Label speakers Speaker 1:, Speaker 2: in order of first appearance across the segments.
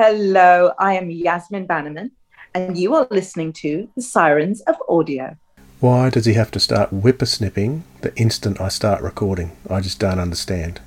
Speaker 1: Hello, I am Yasmin Bannerman, and you are listening to The Sirens of Audio.
Speaker 2: Why does he have to start whippersnipping the instant I start recording? I just don't understand.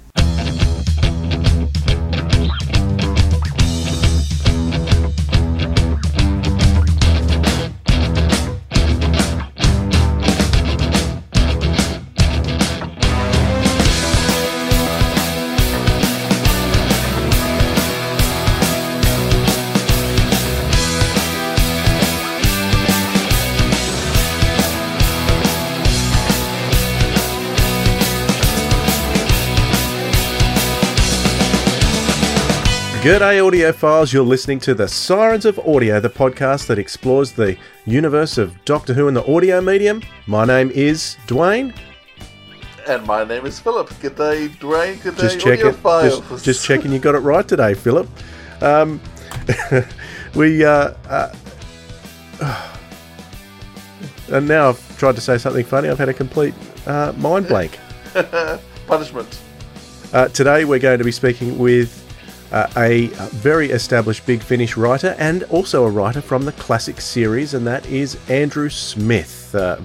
Speaker 2: G'day, audiophiles. You're listening to The Sirens of Audio, the podcast that explores the universe of Doctor Who in the audio medium. My name is Dwayne.
Speaker 3: And my name is Philip. G'day, Dwayne. G'day,
Speaker 2: Just check
Speaker 3: audiophiles.
Speaker 2: Just, just checking you got it right today, Philip. Um, we uh, uh, and now I've tried to say something funny. I've had a complete uh, mind blank.
Speaker 3: Punishment.
Speaker 2: Uh, today we're going to be speaking with uh, a very established Big Finish writer and also a writer from the classic series, and that is Andrew Smith. Uh,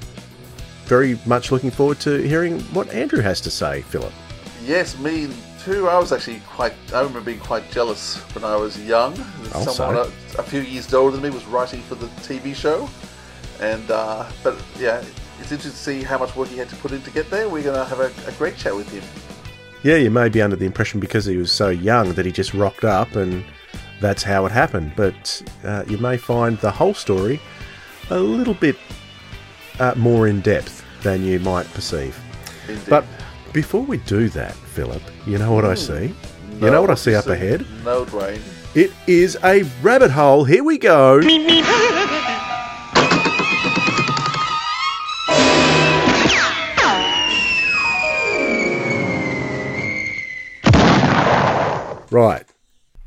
Speaker 2: very much looking forward to hearing what Andrew has to say, Philip.
Speaker 3: Yes, me too. I was actually quite. I remember being quite jealous when I was young.
Speaker 2: Also.
Speaker 3: Someone a, a few years older than me was writing for the TV show, and uh, but yeah, it's interesting to see how much work he had to put in to get there. We're going to have a, a great chat with him.
Speaker 2: Yeah, you may be under the impression because he was so young that he just rocked up and that's how it happened. But uh, you may find the whole story a little bit uh, more in depth than you might perceive.
Speaker 3: Indeed.
Speaker 2: But before we do that, Philip, you know what I see? You know what I see up ahead?
Speaker 3: No, Dwayne.
Speaker 2: It is a rabbit hole. Here we go. Right.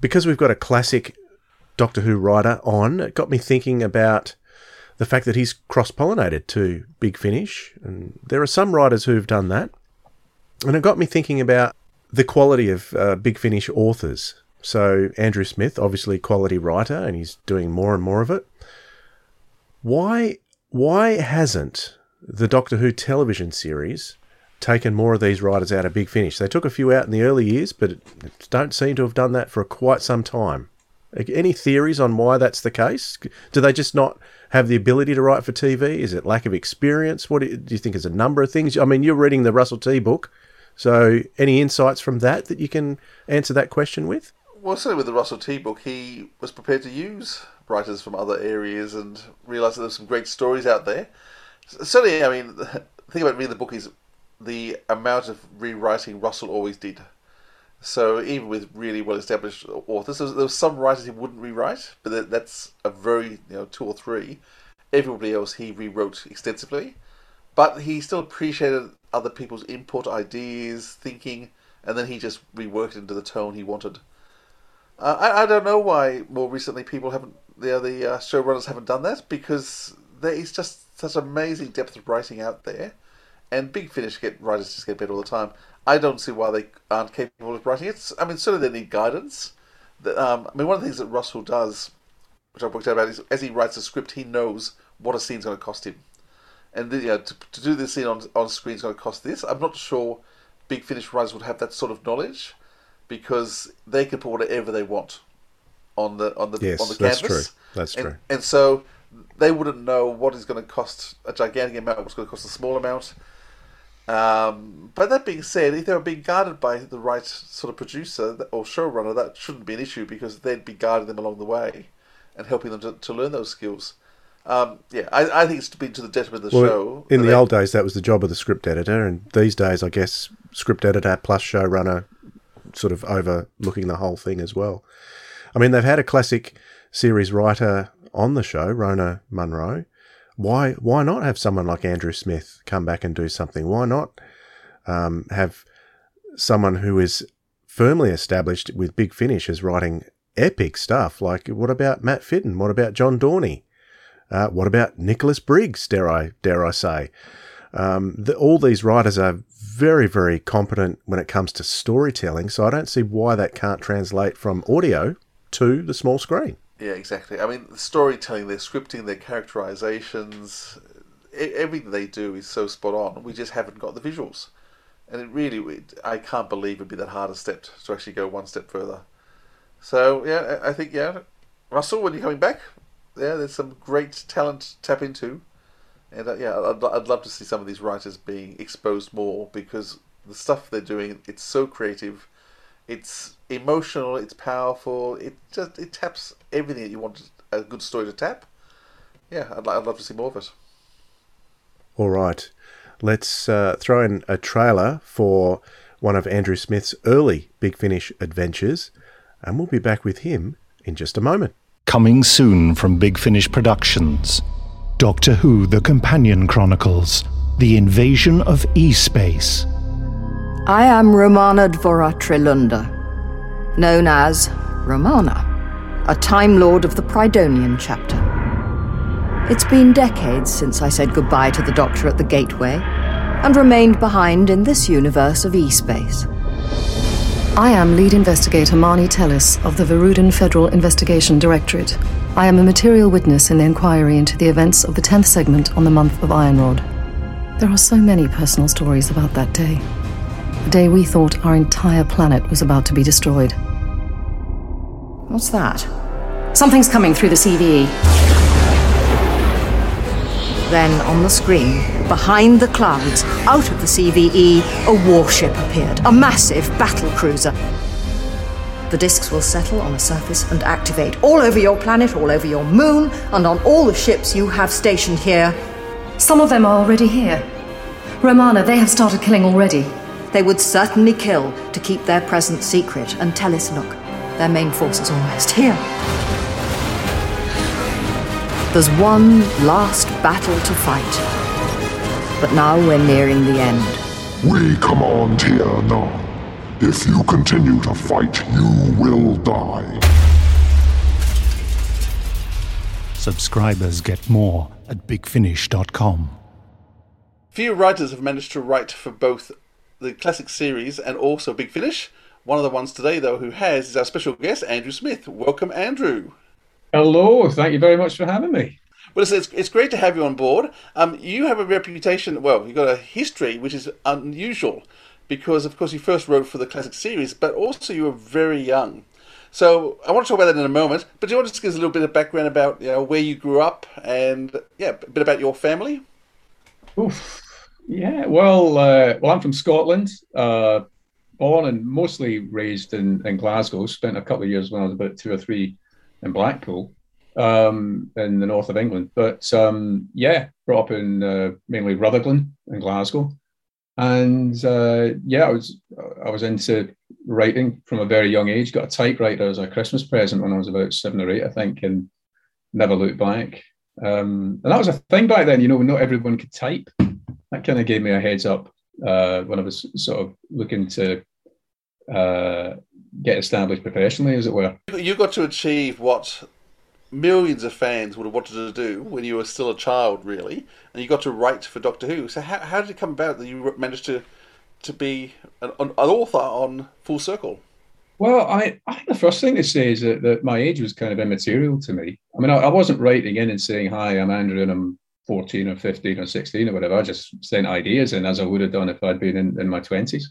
Speaker 2: Because we've got a classic Doctor Who writer on, it got me thinking about the fact that he's cross pollinated to Big Finish. And there are some writers who've done that. And it got me thinking about the quality of uh, Big Finish authors. So, Andrew Smith, obviously quality writer, and he's doing more and more of it. Why, why hasn't the Doctor Who television series taken more of these writers out of Big Finish? They took a few out in the early years, but it don't seem to have done that for quite some time. Any theories on why that's the case? Do they just not have the ability to write for TV? Is it lack of experience? What do you, do you think is a number of things? I mean, you're reading the Russell T book, so any insights from that that you can answer that question with?
Speaker 3: Well, certainly with the Russell T book, he was prepared to use writers from other areas and realised that there's some great stories out there. Certainly, I mean, the thing about reading the book is the amount of rewriting Russell always did. So even with really well-established authors, there was some writers he wouldn't rewrite, but that's a very you know two or three. Everybody else he rewrote extensively, but he still appreciated other people's input, ideas, thinking, and then he just reworked into the tone he wanted. Uh, I, I don't know why more recently people haven't the other uh, showrunners haven't done that because there is just such amazing depth of writing out there, and Big Finish get writers just get better all the time. I don't see why they aren't capable of writing it. I mean, certainly they need guidance. Um, I mean, one of the things that Russell does, which I've worked out about, is as he writes a script, he knows what a scene's going to cost him, and you know, to, to do this scene on on screen is going to cost this. I'm not sure Big Finish writers would have that sort of knowledge because they can put whatever they want on the on the
Speaker 2: Yes,
Speaker 3: on the canvas.
Speaker 2: that's true. That's
Speaker 3: and,
Speaker 2: true.
Speaker 3: And so they wouldn't know what is going to cost a gigantic amount, what's going to cost a small amount. Um, but that being said, if they were being guided by the right sort of producer or showrunner, that shouldn't be an issue because they'd be guiding them along the way and helping them to, to learn those skills. Um, yeah, I, I think it's been to the detriment of the
Speaker 2: Well,
Speaker 3: show.
Speaker 2: in the
Speaker 3: they-
Speaker 2: old days, that was the job of the script editor, and these days, I guess script editor plus showrunner sort of overlooking the whole thing as well. I mean, they've had a classic series writer on the show, Rona Munro. Why? Why not have someone like Andrew Smith come back and do something? Why not um, have someone who is firmly established with Big Finish as writing epic stuff? Like, what about Matt Fitton? What about John Dorney? Uh, what about Nicholas Briggs? Dare I dare I say? Um, the, all these writers are very very competent when it comes to storytelling. So I don't see why that can't translate from audio to the small screen.
Speaker 3: Yeah, exactly. I mean, the storytelling, their scripting, their characterizations, everything they do is so spot on. We just haven't got the visuals, and it really, I can't believe it'd be that hard a step to actually go one step further. So yeah, I think yeah, Russell, when you're coming back, yeah, there's some great talent to tap into, and uh, yeah, I'd, I'd love to see some of these writers being exposed more because the stuff they're doing, it's so creative, it's emotional, it's powerful, it just it taps everything that you want a good story to tap. Yeah, I'd, I'd love to see more of it.
Speaker 2: All right, let's uh, throw in a trailer for one of Andrew Smith's early Big Finish adventures, and we'll be back with him in just a moment.
Speaker 4: Coming soon from Big Finish Productions Doctor Who The Companion Chronicles The Invasion of E Space.
Speaker 5: I am Romanadvoratrelundar, known as Romana, a Time Lord of the Prydonian chapter. It's been decades since I said goodbye to the Doctor at the Gateway and remained behind in this universe of E Space.
Speaker 6: I am lead investigator Marnie Tellis of the Veruden Federal Investigation Directorate. I am a material witness in the inquiry into the events of the 10th segment on the month of Ironrod. There are so many personal stories about that day. Day we thought our entire planet was about to be destroyed.
Speaker 5: What's that?
Speaker 6: Something's coming through the CVE.
Speaker 5: Then, on the screen, behind the clouds, out of the CVE, a warship appeared, a massive battle cruiser. The discs will settle on a surface and activate all over your planet, all over your moon, and on all the ships you have stationed here.
Speaker 6: Some of them are already here. Romana, they have started killing already.
Speaker 5: They would certainly kill to keep their presence secret and tell us, look, their main force is almost here. There's one last battle to fight. But now we're nearing the end.
Speaker 7: We command here now. If you continue to fight, you will die.
Speaker 4: Subscribers get more at bigfinish.com.
Speaker 3: Few writers have managed to write for both the classic series and also Big Finish. One of the ones today, though, who has is our special guest, Andrew Smith. Welcome, Andrew.
Speaker 8: Hello, thank you very much for having me.
Speaker 3: Well, it's, it's great to have you on board. Um, you have a reputation, well, you've got a history which is unusual because, of course, you first wrote for the classic series, but also you were very young. So I want to talk about that in a moment. But do you want to just give us a little bit of background about you know where you grew up and yeah, a bit about your family?
Speaker 8: Oof. Yeah. Well, uh, well, I'm from Scotland. Uh, born and mostly raised in, in Glasgow. Spent a couple of years when I was about two or three in Blackpool, um, in the north of England. But um, yeah, brought up in uh, mainly Rutherglen in Glasgow, and uh, yeah, I was I was into writing from a very young age. Got a typewriter as a Christmas present when I was about seven or eight, I think, and never looked back. Um, and that was a thing back then. You know, not everyone could type. That kind of gave me a heads up uh, when I was sort of looking to uh, get established professionally, as it were.
Speaker 3: You got to achieve what millions of fans would have wanted to do when you were still a child, really, and you got to write for Doctor Who. So how, how did it come about that you managed to to be an, an author on Full Circle?
Speaker 8: Well, I, I think the first thing to say is that, that my age was kind of immaterial to me. I mean, I, I wasn't writing in and saying, "Hi, I'm Andrew, and I'm 14 or 15 or 16 or whatever." I just sent ideas in as I would have done if I'd been in, in my 20s.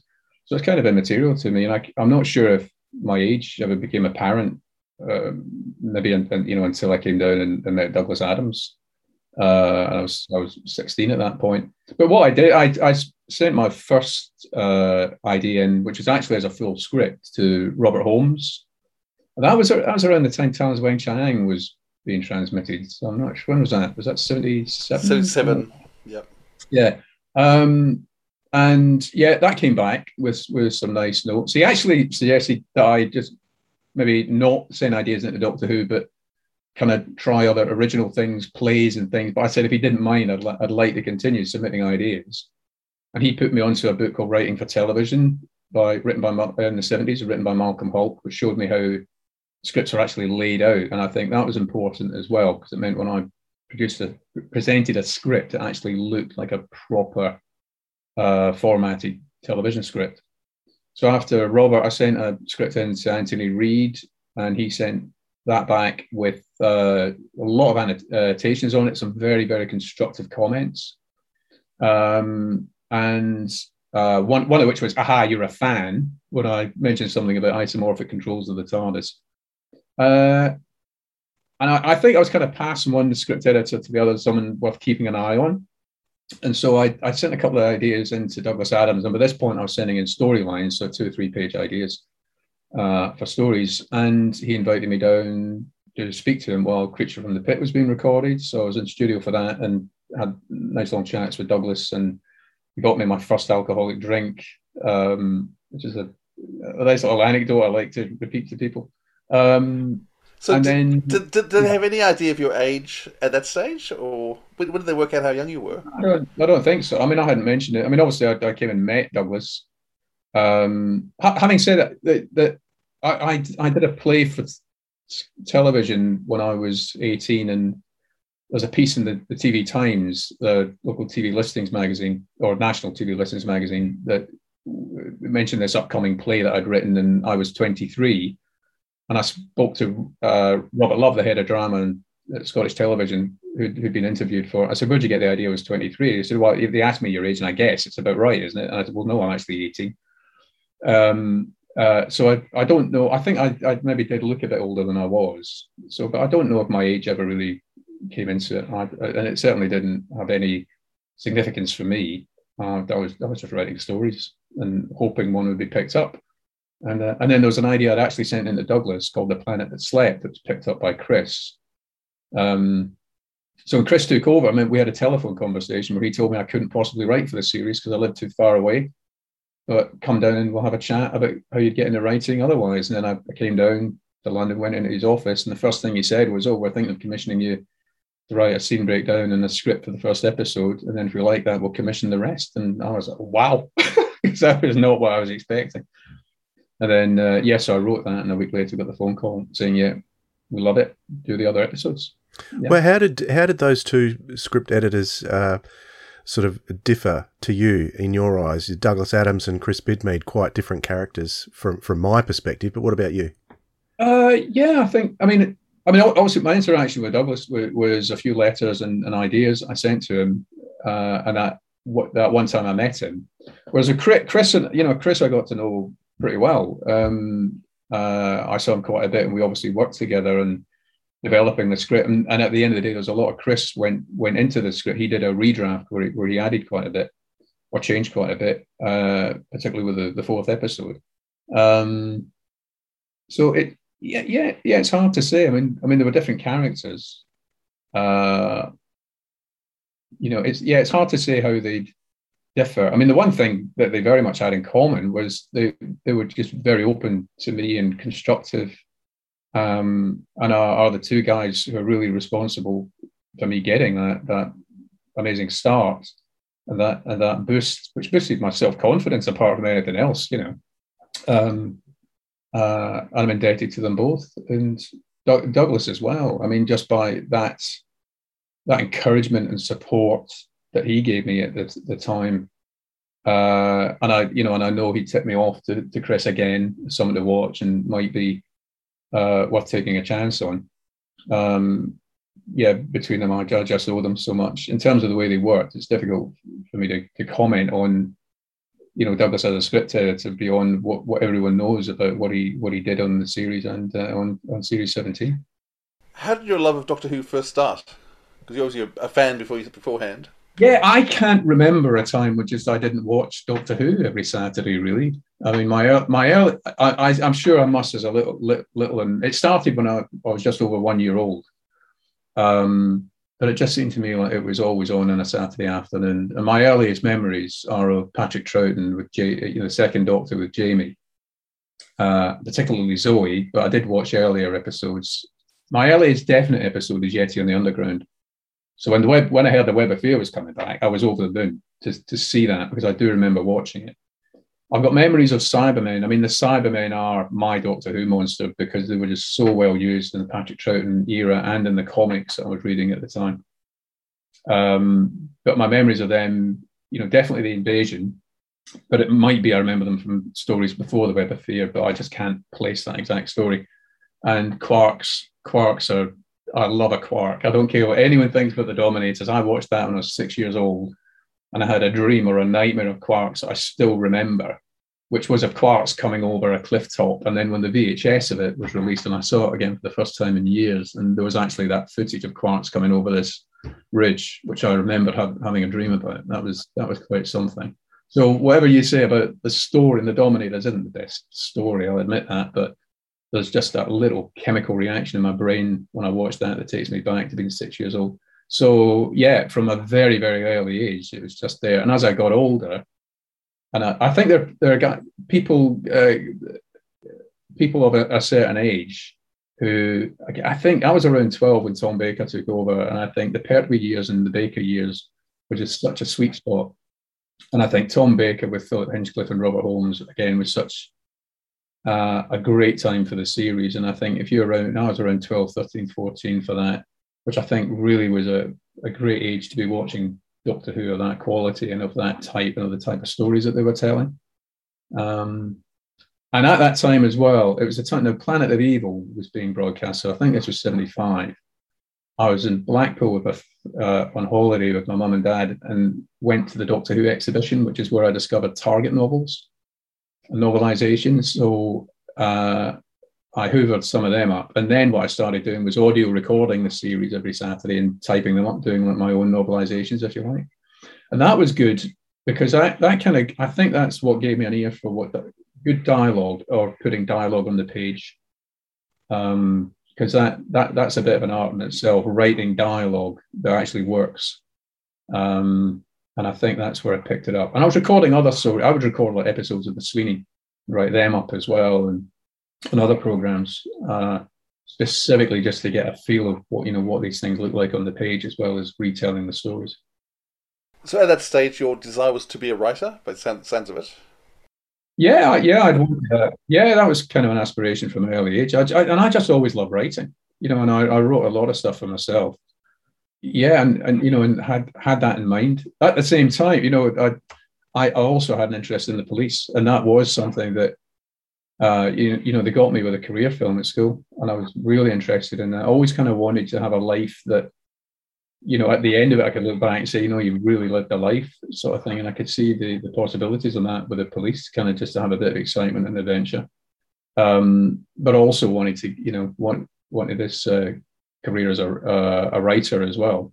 Speaker 8: So it's kind of immaterial to me, and I, I'm not sure if my age ever became apparent. Uh, maybe in, in, you know until I came down and, and met Douglas Adams. Uh, I was I was 16 at that point. But what I did, I, I sent my first uh, idea in, which was actually as a full script, to Robert Holmes. And that was that was around the time Talons Weng-Chiang was being transmitted. So I'm not sure when was that. Was that 77?
Speaker 3: 77. Yep.
Speaker 8: Yeah. Um, and yeah, that came back with with some nice notes. He actually suggested that I just maybe not send ideas into Doctor Who, but kind of try other original things, plays and things. But I said if he didn't mind, I'd, I'd like to continue submitting ideas. And he put me onto a book called Writing for Television, by written by in the seventies, written by Malcolm Hulke, which showed me how scripts are actually laid out. And I think that was important as well because it meant when I produced a presented a script, it actually looked like a proper uh, formatted television script. So after Robert, I sent a script in to Anthony Read, and he sent that back with uh, a lot of annotations on it, some very, very constructive comments. Um, and uh, one, one of which was, aha, you're a fan, when I mentioned something about isomorphic controls of the TARDIS. Uh, and I, I, think I was kind of passing one script editor to the other, someone worth keeping an eye on. And so I, I sent a couple of ideas into Douglas Adams. And by this point, I was sending in storylines, so two or three page ideas uh, for stories. And he invited me down to speak to him while Creature from the Pit was being recorded. So I was in studio for that and had nice long chats with Douglas. And he got me my first alcoholic drink, um, which is a, a nice little anecdote I like to repeat to people. Um,
Speaker 3: so
Speaker 8: and
Speaker 3: did,
Speaker 8: then
Speaker 3: did, did, did they have any idea of your age at that stage, or when, did they work out how young you were?
Speaker 8: I don't, I don't think so. I mean, I hadn't mentioned it. I mean, obviously, I, I came and met Douglas. Um, ha- having said that, that, that I, I, I did a play for television when I was 18, and there's a piece in the, the TV Times, the local TV listings magazine or national TV listings magazine, that mentioned this upcoming play that I'd written, and I was 23 and I spoke to uh, Robert Love, the head of drama at Scottish Television, who'd, who'd, been interviewed for. I said, "Where'd you get the idea?" I was 23. He said, "Well, if they asked me your age, and I guess it's about right, isn't it?" And I said, "Well, no, I'm actually 18." Um, uh, so I, I don't know. I think I, I maybe did look a bit older than I was. So, but I don't know if my age ever really came into it, I, and it certainly didn't have any significance for me. Uh, I was I was just writing stories and hoping one would be picked up. And, uh, and then there was an idea I'd actually sent into Douglas called The Planet That Slept that was picked up by Chris. Um, so when Chris took over, I mean, we had a telephone conversation where he told me I couldn't possibly write for the series because I lived too far away. But come down and we'll have a chat about how you'd get into writing otherwise. And then I, I came down to London, went into his office, and the first thing he said was, "Oh, we're thinking of commissioning you to write a scene breakdown and a script for the first episode, and then if we like that, we'll commission the rest." And I was like, "Wow!" because that was not what I was expecting. And then, uh, yeah, so I wrote that, and a week later got the phone call saying, "Yeah, we love it. Do the other episodes."
Speaker 2: Yeah. Well, how did how did those two script editors uh, sort of differ to you in your eyes? Douglas Adams and Chris Bidmead quite different characters from from my perspective, but what about you?
Speaker 8: Uh, yeah, I think. I mean, I mean, obviously, my interaction with Douglas was, was a few letters and, and, ideas I sent to him, uh, and that what that one time I met him. Whereas a Chris, Chris, you know, Chris, I got to know pretty well. Um, uh, I saw him quite a bit, and we obviously worked together and developing the script. And, and, at the end of the day, there was a lot of Chris went went into the script. He did a redraft where he, where he added quite a bit or changed quite a bit, uh, particularly with the, the fourth episode. Um, so it yeah yeah yeah it's hard to say. I mean I mean there were different characters. Uh, you know it's yeah it's hard to say how they'd differ. I mean, the one thing that they very much had in common was they they were just very open to me and constructive, um, and are, are the two guys who are really responsible for me getting that that amazing start and that and that boost, which boosted my self confidence apart from anything else. You know, um, uh, I'm indebted to them both, and Doug, Douglas as well. I mean, just by that that encouragement and support that he gave me at the, the time. Uh, and I, you know, and I know he tipped me off to, to Chris again, someone to watch and might be uh, worth taking a chance on. Um, yeah, between them, I, I just owe them so much. In terms of the way they worked, it's difficult for me to, to comment on, you know, Douglas as a script editor beyond what, what everyone knows about what he what he did on the series and uh, on, on series 17.
Speaker 3: How did your love of Doctor Who first start? Because you're obviously a fan before you beforehand.
Speaker 8: Yeah, I can't remember a time which is I didn't watch Doctor Who every Saturday. Really, I mean, my my early, I, am sure I must as a little little, and it started when I, I was just over one year old. Um, but it just seemed to me like it was always on on a Saturday afternoon. And my earliest memories are of Patrick Troughton with J, you know, second Doctor with Jamie, uh, particularly Zoe. But I did watch earlier episodes. My earliest definite episode is Yeti on the Underground so when the web, when I heard the Web of Fear was coming back, I was over the moon to, to see that because I do remember watching it. I've got memories of Cybermen. I mean, the Cybermen are my Doctor Who monster because they were just so well used in the Patrick Troughton era and in the comics I was reading at the time. Um, but my memories of them, you know, definitely the invasion, but it might be I remember them from stories before the Web of Fear, but I just can't place that exact story. And Quarks, Quarks are I love a Quark. I don't care what anyone thinks about the Dominators. I watched that when I was six years old, and I had a dream or a nightmare of Quarks I still remember, which was of Quarks coming over a cliff top. And then when the VHS of it was released, and I saw it again for the first time in years, and there was actually that footage of Quarks coming over this ridge, which I remember have, having a dream about. That was that was quite something. So whatever you say about the story in the Dominators isn't the best story, I'll admit that, but there's just that little chemical reaction in my brain when I watch that that takes me back to being six years old. So yeah, from a very very early age, it was just there. And as I got older, and I, I think there there are people uh, people of a, a certain age who I think I was around 12 when Tom Baker took over. And I think the Pertwee years and the Baker years were just such a sweet spot. And I think Tom Baker with Philip Hinchcliffe and Robert Holmes, again, was such uh, a great time for the series. And I think if you're around, I was around 12, 13, 14 for that, which I think really was a, a great age to be watching Doctor Who of that quality and of that type and of the type of stories that they were telling. Um, and at that time as well, it was the time the Planet of Evil was being broadcast. So I think this was 75. I was in Blackpool with a, uh, on holiday with my mum and dad and went to the Doctor Who exhibition, which is where I discovered Target novels, novelizations. So uh, I hoovered some of them up. And then what I started doing was audio recording the series every Saturday and typing them up, doing my own novelizations, if you like. And that was good because I, that kind of, I think that's what gave me an ear for what the, good dialogue or putting dialogue on the page. Um, because that, that that's a bit of an art in itself, writing dialogue that actually works. Um, and I think that's where I picked it up. And I was recording other stories. I would record like episodes of the Sweeney, write them up as well, and and other programs, uh, specifically just to get a feel of what you know what these things look like on the page, as well as retelling the stories.
Speaker 3: So at that stage, your desire was to be a writer, by the sense of it.
Speaker 8: Yeah, yeah, I'd uh, yeah, that was kind of an aspiration from an early age. I, I, and I just always loved writing, you know, and I, I wrote a lot of stuff for myself. Yeah, and, and you know, and had had that in mind. At the same time, you know, I I also had an interest in the police, and that was something that uh, you, you know they got me with a career film at school, and I was really interested in that. I always kind of wanted to have a life that you know, at the end of it, I could look back and say, you know, you really lived a life sort of thing. And I could see the, the possibilities on that with the police, kind of just to have a bit of excitement and adventure. Um, but also wanted to, you know, want, wanted this uh, career as a, uh, a writer as well.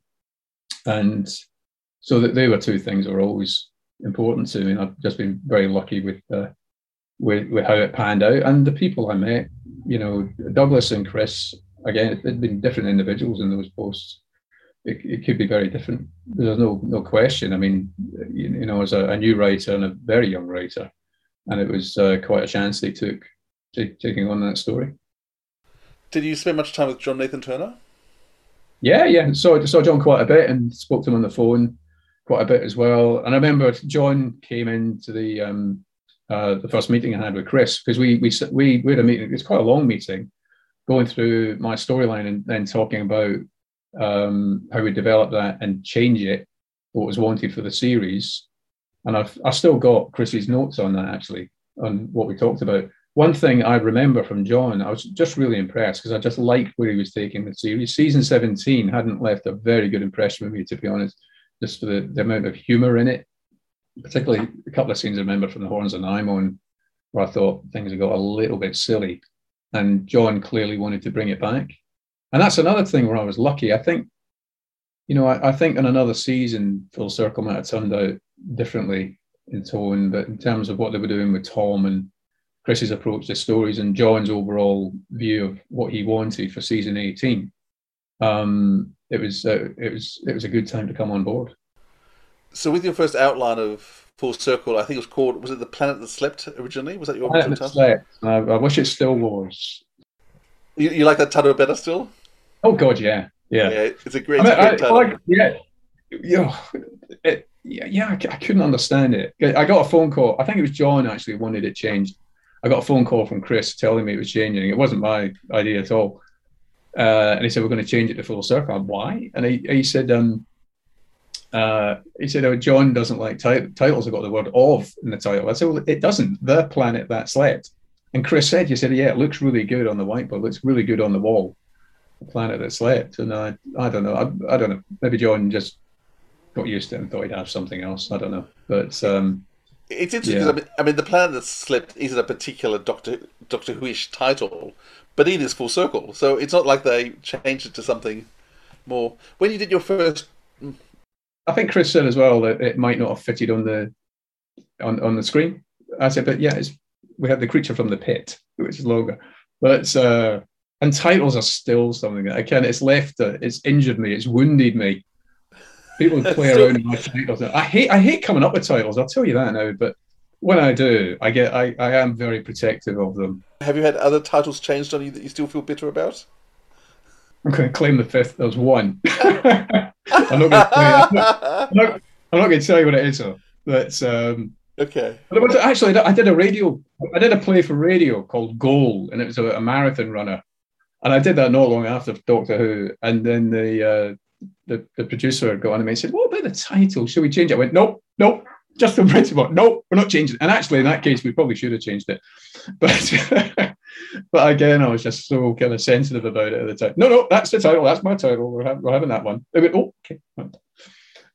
Speaker 8: And so that they were two things that were always important to me. And I've just been very lucky with, uh, with, with how it panned out. And the people I met, you know, Douglas and Chris, again, they'd been different individuals in those posts it, it could be very different. There's no no question. I mean, you, you know, as a, a, new writer and a very young writer, and it was uh, quite a chance they took t- taking on that story.
Speaker 3: Did you spend much time with John Nathan Turner?
Speaker 8: Yeah, yeah. So I saw John quite a bit and spoke to him on the phone quite a bit as well. And I remember John came into the um, uh, the first meeting I had with Chris because we we we we had a meeting. It's quite a long meeting, going through my storyline and then talking about um, how we develop that and change it, what was wanted for the series. And I've, I've still got Chris's notes on that actually, on what we talked about. One thing I remember from John, I was just really impressed because I just liked where he was taking the series. Season 17 hadn't left a very good impression with me, to be honest, just for the, the amount of humor in it. Particularly a couple of scenes I remember from the Horns of Nimon where I thought things had got a little bit silly. And John clearly wanted to bring it back. And that's another thing where I was lucky. I think, you know, I, I think in another season, Full Circle might have turned out differently in tone, but in terms of what they were doing with Tom and Chris's approach to stories and John's overall view of what he wanted for season 18, um, it was uh, it was it was a good time to come on board.
Speaker 3: So, with your first outline of Full Circle, I think it was called was it the Planet That Slept originally? Was that your
Speaker 8: Planet That Slept. I, I wish it still was.
Speaker 3: You, you like that title better still?
Speaker 8: Oh God, yeah, yeah.
Speaker 3: yeah it's a great, I mean, great
Speaker 8: I, like, yeah, yeah, it, yeah, yeah. I, I, couldn't understand it. I got a phone call. I think it was John actually wanted it changed. I got a phone call from Chris telling me it was changing. It wasn't my idea at all. Uh, and he said we're going to change it to full circle. Why? And he, he said, um, uh, he said, oh, John doesn't like titles. I've got the word "of" in the title. I said, well, it doesn't. The planet that slept. And Chris said, "You said, yeah, it looks really good on the whiteboard. It looks really good on the wall, the planet that slept." And I, I don't know. I, I don't know. Maybe John just got used to it and thought he'd have something else. I don't know. But um,
Speaker 3: It's interesting
Speaker 8: Yeah.
Speaker 3: because I mean, I mean, the planet that slipped isn't a particular Doctor Doctor Who-ish title, but it is full circle. So it's not like they changed it to something more. When you did your first,
Speaker 8: I think Chris said as well that it might not have fitted on the on, on the screen. I said, but yeah, it's, we have the creature from the pit, which is longer. But uh, and titles are still something that again, it's left, uh, it's injured me, it's wounded me. People play around with my titles. I hate I hate coming up with titles. I'll tell you that now. But when I do, I get I, I am very protective of them.
Speaker 3: have you had other titles changed on you that you still feel bitter about?
Speaker 8: I'm going to claim the fifth. There's one. I'm not going to. I'm not, I'm not, I'm not going to tell you what it is. Though. But um,
Speaker 3: okay.
Speaker 8: But it was actually I did a radio I did a play for radio called Goal and it was about a marathon runner and I did that not long after Doctor Who and then the uh, the, the producer got on to me and said what about the title? Should we change it? I went nope nope just the principle. Nope we're not changing it. And actually in that case we probably should have changed it. But but again I was just so kind of sensitive about it at the time. No no that's the title. That's my title. We're, having we're having that one. They went oh okay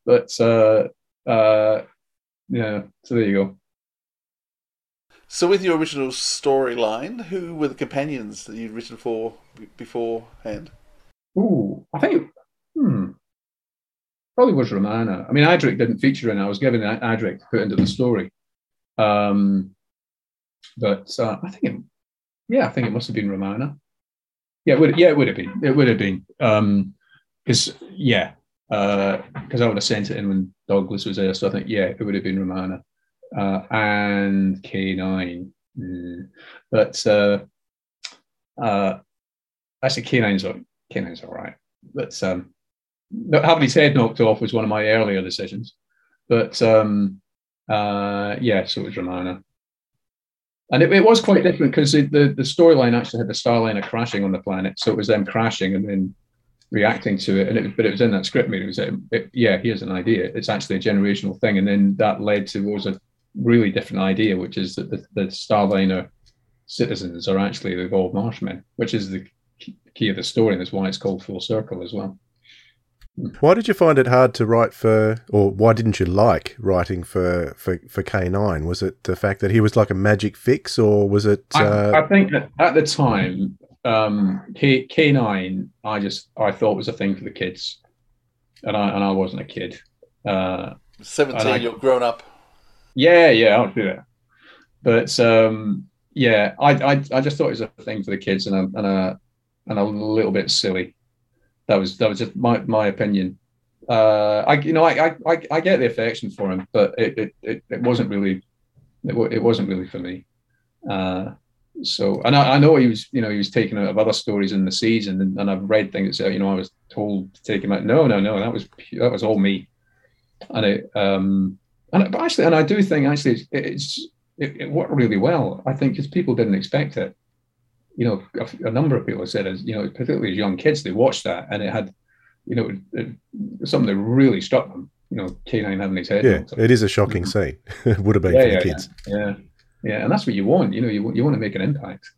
Speaker 8: but uh uh yeah so there you go.
Speaker 3: So with your original storyline, who were the companions that you'd written for b- beforehand?
Speaker 8: Ooh, I think, hmm, probably was Romana. I mean, Adric didn't feature in. I was given Ad- Adric to put into the story. Um, but uh, I think, it, yeah, I think it must have been Romana. Yeah, it would, yeah, it would have been. It would have been. Because, yeah, because I would have sent it in when Douglas was there. So I think, yeah, it would have been Romana. Uh, and K9. Mm. But uh, uh, actually, K9's all- K9's all right. But um, having his head knocked off was one of my earlier decisions. But um, uh, yeah, so it was Romana. And it, it was quite different because the, the, storyline actually had the Starliner crashing on the planet. So it was them crashing and then reacting to it. And it, but it was in that script meeting. It was, it, it- yeah, here's an idea. It's actually a generational thing. And then that led to what was a really different idea, which is that the, the Starliner citizens are actually the evolved Marshmen, which is the key of the story. And that's why it's called Full Circle as well.
Speaker 2: Why did you find it hard to write for, or why didn't you like writing for for, for K9? Was it the fact that he was like a magic fix, or was it?
Speaker 8: I,
Speaker 2: Uh,
Speaker 8: I think that at the time, um, K K9, I just I thought was a thing for the kids, and I and I wasn't a kid. Uh,
Speaker 3: Seventeen,
Speaker 8: I-
Speaker 3: you're grown up.
Speaker 8: yeah, yeah, I'll do that. But um, yeah, I, I I just thought it was a thing for the kids, and a and a and a little bit silly. That was that was just my my opinion. Uh, I you know I I, I, get the affection for him, but it it, it, it wasn't really it, it wasn't really for me. Uh, so and I, I know he was you know he was taken out of other stories in the season, and, and I've read things that you know I was told to take him out. No, no, no, that was that was all me. And it um and actually, and I do think actually it's, it's it, it worked really well. I think because people didn't expect it. You know, a, a number of people have said, as you know, particularly as young kids, they watched that and it had, you know, it, it, something that really struck them. You know, K9 having his head.
Speaker 2: yeah,
Speaker 8: knocked off.
Speaker 2: it is a shocking scene. it would have been
Speaker 8: Yeah,
Speaker 2: for
Speaker 8: yeah,
Speaker 2: the kids.
Speaker 8: yeah, yeah, and that's what you want. You know, you want you want to make an impact.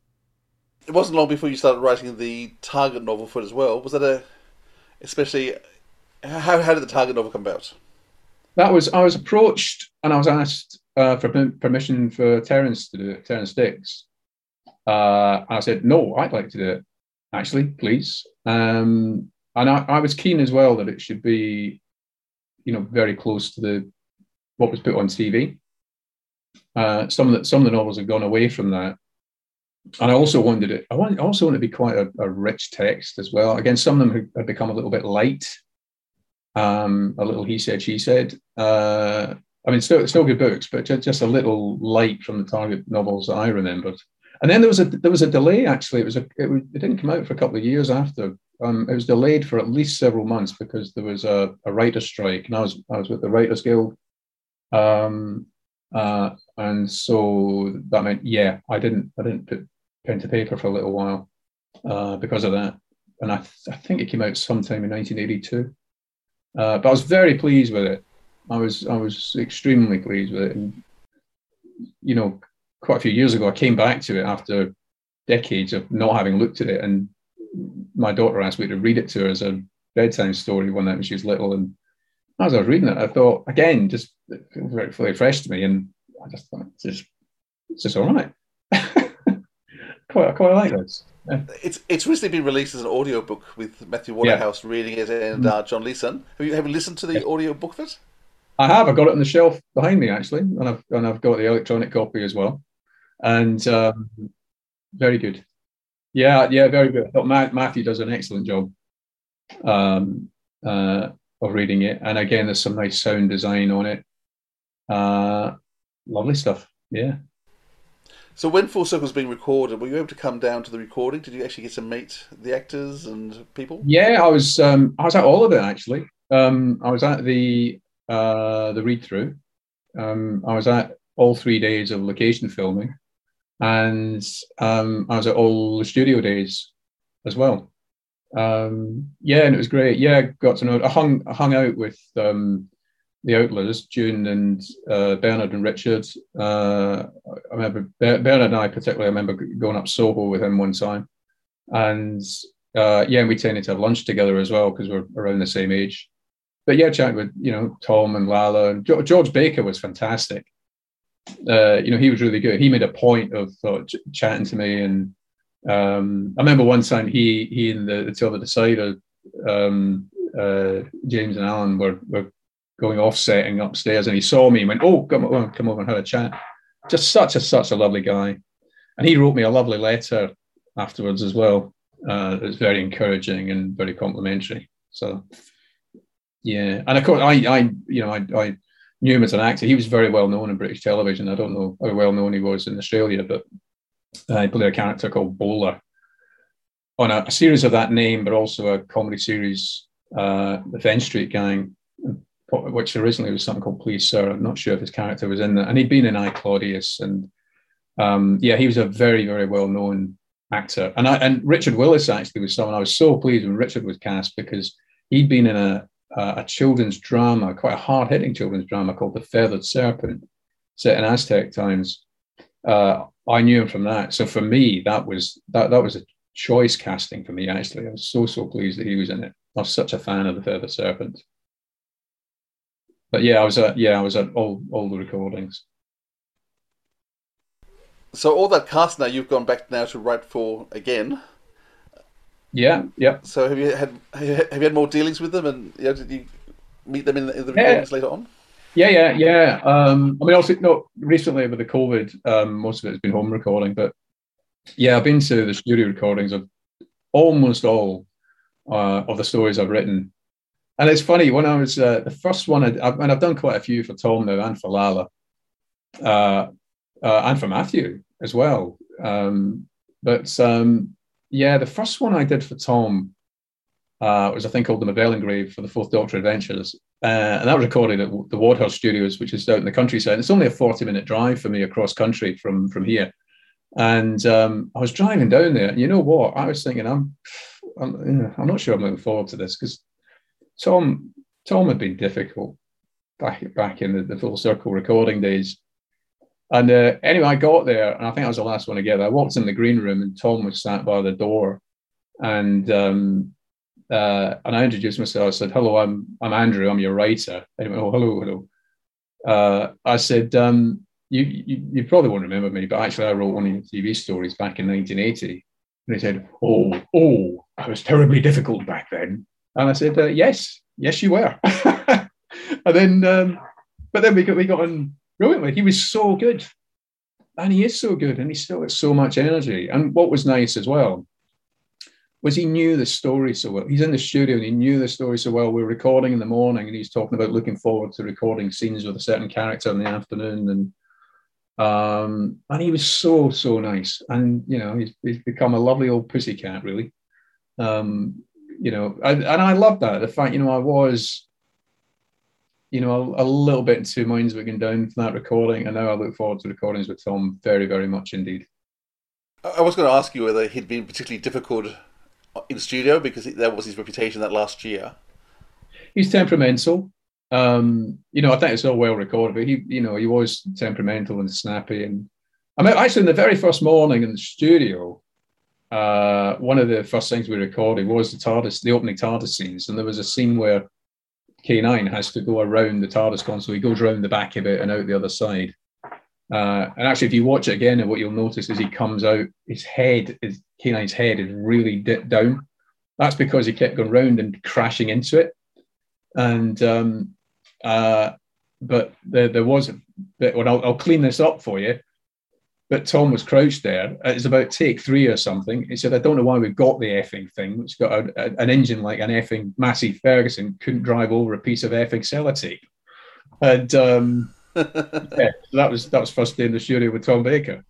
Speaker 3: It wasn't long before you started writing the Target novel for it as well. Was that a, especially, how how did the Target novel come about?
Speaker 8: That was I was approached and I was asked uh, for permission for Terrance to do it, Terrance Dicks. Uh, I said no, I'd like to do it. Actually, please. Um, and I, I was keen as well that it should be, you know, very close to the what was put on TV. Uh, some of the some of the novels have gone away from that, and I also wanted it. I want also want it to be quite a, a rich text as well. Again, some of them have become a little bit light um, a little he said, she said. Uh, I mean, still, still good books, but just, just a little light from the Target novels that I remembered. And then there was a there was a delay. Actually, it was a it, it didn't come out for a couple of years after. Um, it was delayed for at least several months because there was a, a writer's strike, and I was I was with the Writers Guild, um, uh, and so that meant yeah, I didn't I didn't put pen to paper for a little while uh, because of that, and I th- I think it came out sometime in 1982. Uh, but I was very pleased with it. I was I was extremely pleased with it, and you know, quite a few years ago, I came back to it after decades of not having looked at it, and my daughter asked me to read it to her as a bedtime story one night when she was little. And as I was reading it, I thought again, just very, very fresh to me, and I just thought it's just it's just all right. quite, I quite like this. Yeah.
Speaker 3: It's it's recently been released as an audiobook with Matthew Waterhouse yeah. reading it and uh, John Leeson. Have you have you listened to the yeah. audio book of it?
Speaker 8: I have. I got it on the shelf behind me actually, and I've and I've got the electronic copy as well, and um, very good. Yeah, yeah, very good. I thought Matt, Matthew does an excellent job um, uh, of reading it, and again, there's some nice sound design on it. Uh, lovely stuff. Yeah.
Speaker 3: So when Full Circle was being recorded, were you able to come down to the recording? Did you actually get to meet the actors and people?
Speaker 8: Yeah, I was. Um, I was at all of it actually. Um, I was at the uh, the read through. Um, I was at all three days of location filming, and um, I was at all the studio days as well. Um, yeah, and it was great. Yeah, got to know. I hung I hung out with um, the Outlers, June and uh, Bernard and Richard. Uh, I remember Bernard and I particularly. I remember going up Soho with him one time, and uh, yeah, we tended to have lunch together as well because we're around the same age. But yeah, chatting with you know Tom and Lalla and George Baker was fantastic. Uh, you know, he was really good. He made a point of uh, ch- chatting to me, and um, I remember one time he he and the, the two other decider, um, uh, James and Alan, were were going offsetting upstairs, and he saw me and went, "Oh, come on, come over and have a chat." Just such a such a lovely guy, and he wrote me a lovely letter afterwards as well. Uh, it was very encouraging and very complimentary. So, yeah, and of course, I, I, you know, I, I as an actor. He was very well known in British television. I don't know how well known he was in Australia, but uh, he played a character called Bowler on a, a, series of that name, but also a comedy series, uh, The Fenn Street Gang, which originally was something called Please Sir. I'm not sure if his character was in that. And he'd been in I Claudius, and um, yeah, he was a very, very well known actor. And I, and Richard Willis actually was someone I was so pleased when Richard was cast because he'd been in a a children's drama, quite a hard hitting children's drama called The Feathered Serpent, set in Aztec times. Uh, I knew him from that. So for me, that was that that was a choice casting for me. Actually, I was so so pleased that he was in it. I was such a fan of The Feathered Serpent but yeah, I was at yeah, I was at all all the recordings.
Speaker 3: So all that cast now, you've gone back now to write for again.
Speaker 8: Yeah, yeah.
Speaker 3: So have you had have you had more dealings with them, and you know, did you meet them in the, in the recordings yeah. later on?
Speaker 8: Yeah, yeah, yeah. Um, I mean, also not recently with the COVID, um, most of it has been home recording, but yeah, I've been to the studio recordings of almost all uh, of the stories I've written and it's funny when I was uh, the first one, I'd, I've, and I've done quite a few for Tom now and for Lalla, uh, uh, and for Matthew as well. Um, but um, yeah, the first one I did for Tom uh, was a thing called the Mabel Grave for the Fourth Doctor Adventures, uh, and that was recorded at the Wadhurst Studios, which is out in the countryside. It's only a forty-minute drive for me across country from from here. And um, I was driving down there, and you know what? I was thinking, I'm, I'm, I'm not sure I'm looking forward to this because Tom Tom had been difficult back back in the, the full circle recording days. And uh, anyway, I got there, and I think I was the last one to get there. I walked in the green room, and Tom was sat by the door, and um, uh, and I introduced myself. I said, "Hello, I'm I'm Andrew. I'm your writer." And he went, "Oh, hello, hello." Uh, I said, um, you, you, you probably won't remember me, but actually, I wrote one of your TV stories back in 1980." And he said, "Oh, oh, I was terribly difficult back then." And I said, uh, yes, yes, you were. and then, um, but then we got, we got on brilliantly. He was so good. And he is so good and he still has so much energy. And what was nice as well was he knew the story so well. He's in the studio and he knew the story so well. We are recording in the morning and he's talking about looking forward to recording scenes with a certain character in the afternoon. And um, and he was so, so nice. And, you know, he's, he's become a lovely old pussycat, really. Um, you know, I, and I love that. The fact, you know, I was, you know, a, a little bit in two minds looking down from that recording, and now I look forward to recordings with Tom very, very much indeed.
Speaker 3: I was going to ask you whether he'd been particularly difficult in studio because that was his reputation that last year.
Speaker 8: He's temperamental. Um, you know, I think it's all well recorded, but he, you know, he was temperamental and snappy, and I mean, actually, in the very first morning in the studio, uh, one of the first things we recorded was the TARDIS, the opening TARDIS scenes, and there was a scene where K9 has to go around the TARDIS console. He goes around the back of it and out the other side. Uh, and actually, if you watch it again, what you'll notice is he comes out, his head, his K9's head is really dipped down. That's because he kept going round and crashing into it. And um, uh, but there, there was a bit. Well, I'll, I'll clean this up for you but Tom was crouched there. It's about take three or something. He said, I don't know why we've got the effing thing. It's got a, a, an engine like an effing Massey Ferguson, couldn't drive over a piece of effing sellotape. And um, yeah, that was that was first day in the studio with Tom Baker.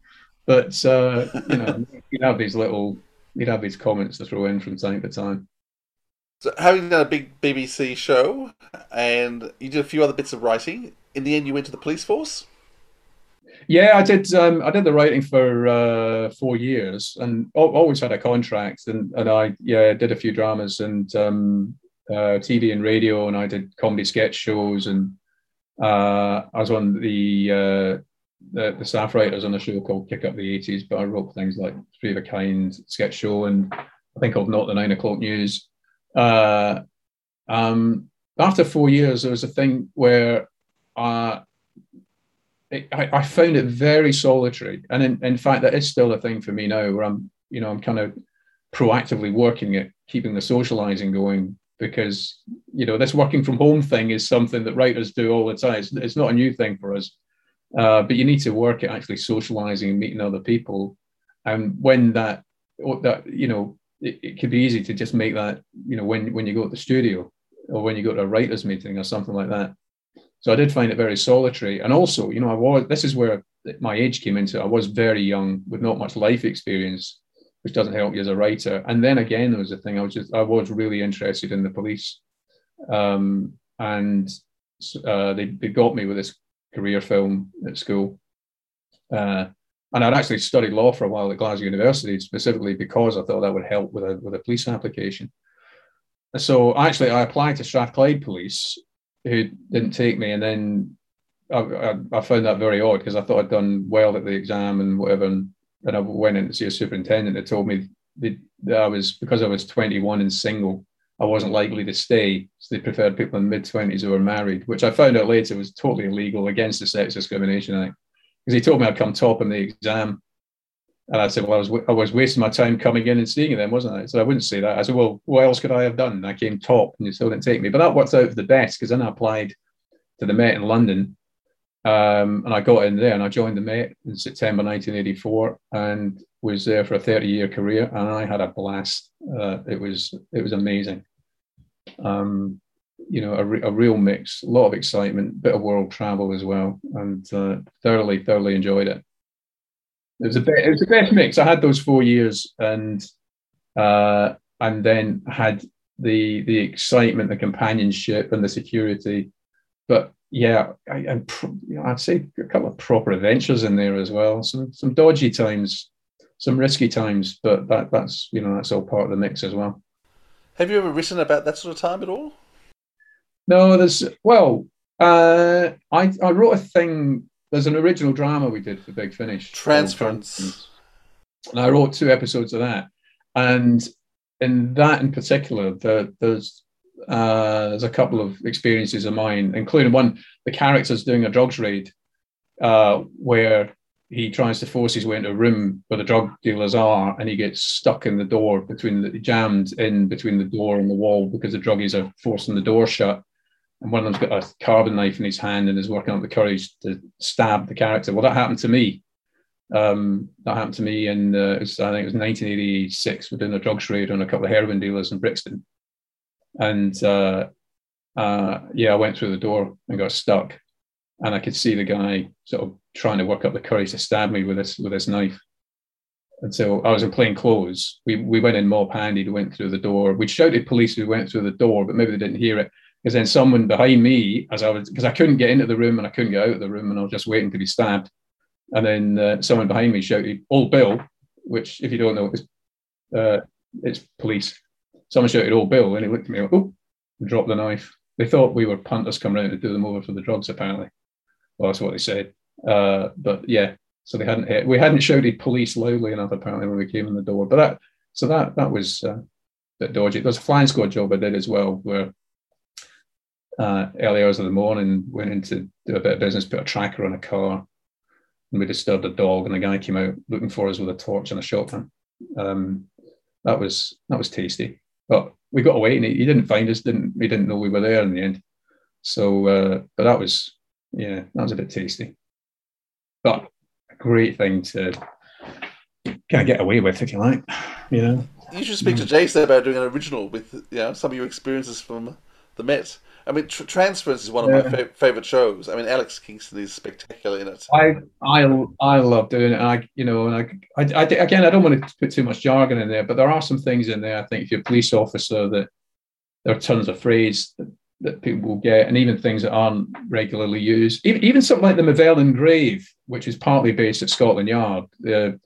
Speaker 8: But uh, you know, you'd have these little, you'd have these comments to throw in from time to time.
Speaker 3: So, having done a big BBC show, and you did a few other bits of writing, in the end, you went to the police force.
Speaker 8: Yeah, I did. Um, I did the writing for uh, four years, and always had a contract. And, and I yeah did a few dramas and um, uh, TV and radio, and I did comedy sketch shows, and uh, I was on the, uh, the, the staff writers on a show called Kick Up the Eighties. But I wrote things like Three of a Kind sketch show, and I think called Not the Nine O'clock News. Uh, um, after four years, there was a thing where. Uh, I, I, found it very solitary, and in, in fact, that is still a thing for me now, where I'm, you know, I'm kind of proactively working at keeping the socializing going because you know this working from home thing is something that writers do all the time. It's, it's not a new thing for us, uh, but you need to work at actually socializing and meeting other people. And when that that you know, it, it could be easy to just make that you know when when you go to the studio or when you go to a writers meeting or something like that. So I did find it very solitary. And also, you know, I was, this is where my age came into. I was very young with not much life experience, which doesn't help you as a writer. And then again, there was a thing I was just, I was really interested in the police. Um, and uh, they, they got me with this career film at school. Uh, and I'd actually studied law for a while at Glasgow University, specifically because I thought that would help with a, with a police application. So actually, I applied to Strathclyde Police who didn't take me, and then I, I, I found that very odd because I thought I'd done well at the exam and whatever, and, and I went in to see a superintendent that told me that I was because I was 21 and single, I wasn't likely to stay, so they preferred people in mid 20s who were married, which I found out later was totally illegal against the Sex Discrimination Act. Because he told me I'd come top in the exam and I said, well, I was, I was wasting my time coming in and seeing them, wasn't I? So I wouldn't say that. I said, well, what else could I have done? And I came top and you still didn't take me. But that worked out for the best because then I applied to the Met in London um, and I got in there and I joined the Met in September 1984 and was there for a 30 year career. And I had a blast. Uh, it was, it was amazing. Um, you know, a, re- a, real mix, a lot of excitement, bit of world travel as well, and uh, thoroughly, thoroughly enjoyed it. It was a bit, it was the best mix. I had those four years, and uh, and then had the the excitement, the companionship, and the security. But yeah, I, and you know, I'd say a couple of proper adventures in there as well. Some some dodgy times, some risky times, but that that's you know that's all part of the mix as well.
Speaker 3: Have you ever written about that sort of time at all?
Speaker 8: No, there's well, uh, I I wrote a thing there's an original drama we did for Big Finish.
Speaker 3: Transference.
Speaker 8: And I wrote two episodes of that. And in that in particular, the, there's uh, there's a couple of experiences of mine, including one, the character's doing a drugs raid uh, where he tries to force his way into a room where the drug dealers are, and he gets stuck in the door between the jammed in between the door and the wall because the druggies are forcing the door shut and one of them's got a carbon knife in his hand and is working up the courage to stab the character. Well, that happened to me. Um, that happened to me in uh, was, I think it was 1986. We're doing a drugs raid on a couple of heroin dealers in Brixton, and uh, uh, yeah, I went through the door and got stuck, and I could see the guy sort of trying to work up the courage to stab me with this with this knife. And so I was in plain clothes. We we went in mob handed, went through the door. We shouted police we went through the door, but maybe they didn't hear it because then someone behind me, as I was, because I couldn't get into the room and I couldn't get out of the room, and I was just waiting to be stabbed. And then uh, someone behind me shouted, "Old Bill," which, if you don't know, is uh, it's police. Someone shouted, "Old Bill," and he looked at me, and, "Oh," and dropped the knife. They thought we were punters coming around to do them over for the drugs. Apparently, well, that's what they said. Uh, but yeah, so they hadn't hit. We hadn't shouted police loudly enough apparently when we came in the door. But that so that that was uh, a bit dodgy. There's a flying squad job I did as well, where uh, early hours of the morning went in to do a bit of business, put a tracker on a car, and we disturbed a dog, and the guy came out looking for us with a torch and a shotgun. Um, that was that was tasty, but we got away, and he, he, didn't find us. Didn't he? Didn't know we were there in the end. So, uh, but that was yeah, that was a bit tasty, but a great thing to kind of get away with, if you like. You know,
Speaker 3: you should speak to Jason about doing an original with you know some of your experiences from the Met. I mean, Tr- Transference is one of yeah. my fa- favorite shows. I mean, Alex Kingston is spectacular in it.
Speaker 8: I I I love doing it. I you know, and I, I, I again, I don't want to put too much jargon in there, but there are some things in there. I think if you're a police officer, that there are tons of phrases that, that people will get, and even things that aren't regularly used. Even, even something like the Movellan Grave, which is partly based at Scotland Yard, the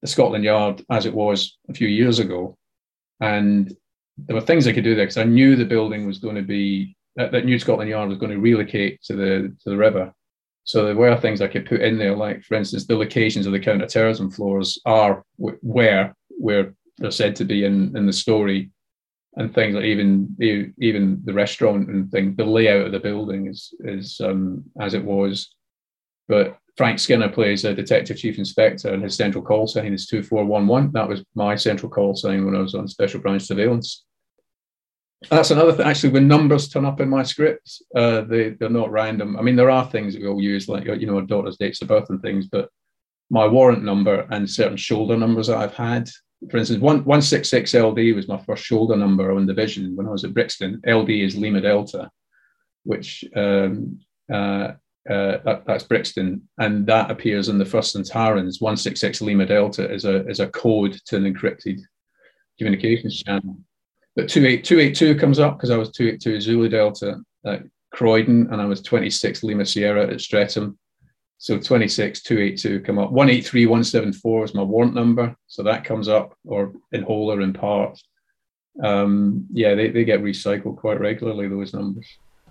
Speaker 8: the Scotland Yard as it was a few years ago, and there were things I could do there because I knew the building was going to be that, that New Scotland Yard was going to relocate to the to the river. So there were things I could put in there, like for instance, the locations of the counter-terrorism floors are where where they're said to be in in the story, and things like even even the restaurant and thing, the layout of the building is is um, as it was. But Frank Skinner plays a detective chief inspector, and his central call sign is two four one one. That was my central call sign when I was on special branch surveillance. That's another thing. Actually, when numbers turn up in my scripts, uh, they they're not random. I mean, there are things that we all use, like you know, a daughter's dates of birth and things, but my warrant number and certain shoulder numbers that I've had. For instance, one one six six LD was my first shoulder number on the division when I was at Brixton. LD is Lima Delta, which um, uh, uh, that, that's Brixton, and that appears in the first Sontarans. One six six Lima Delta is a is a code to an encrypted communications channel. But 28282 comes up because I was 282 Zulu Delta at Croydon and I was 26 Lima Sierra at Streatham. So 26 282 come up. 183174 is my warrant number. So that comes up or in whole or in part. Um, yeah, they, they get recycled quite regularly, those numbers.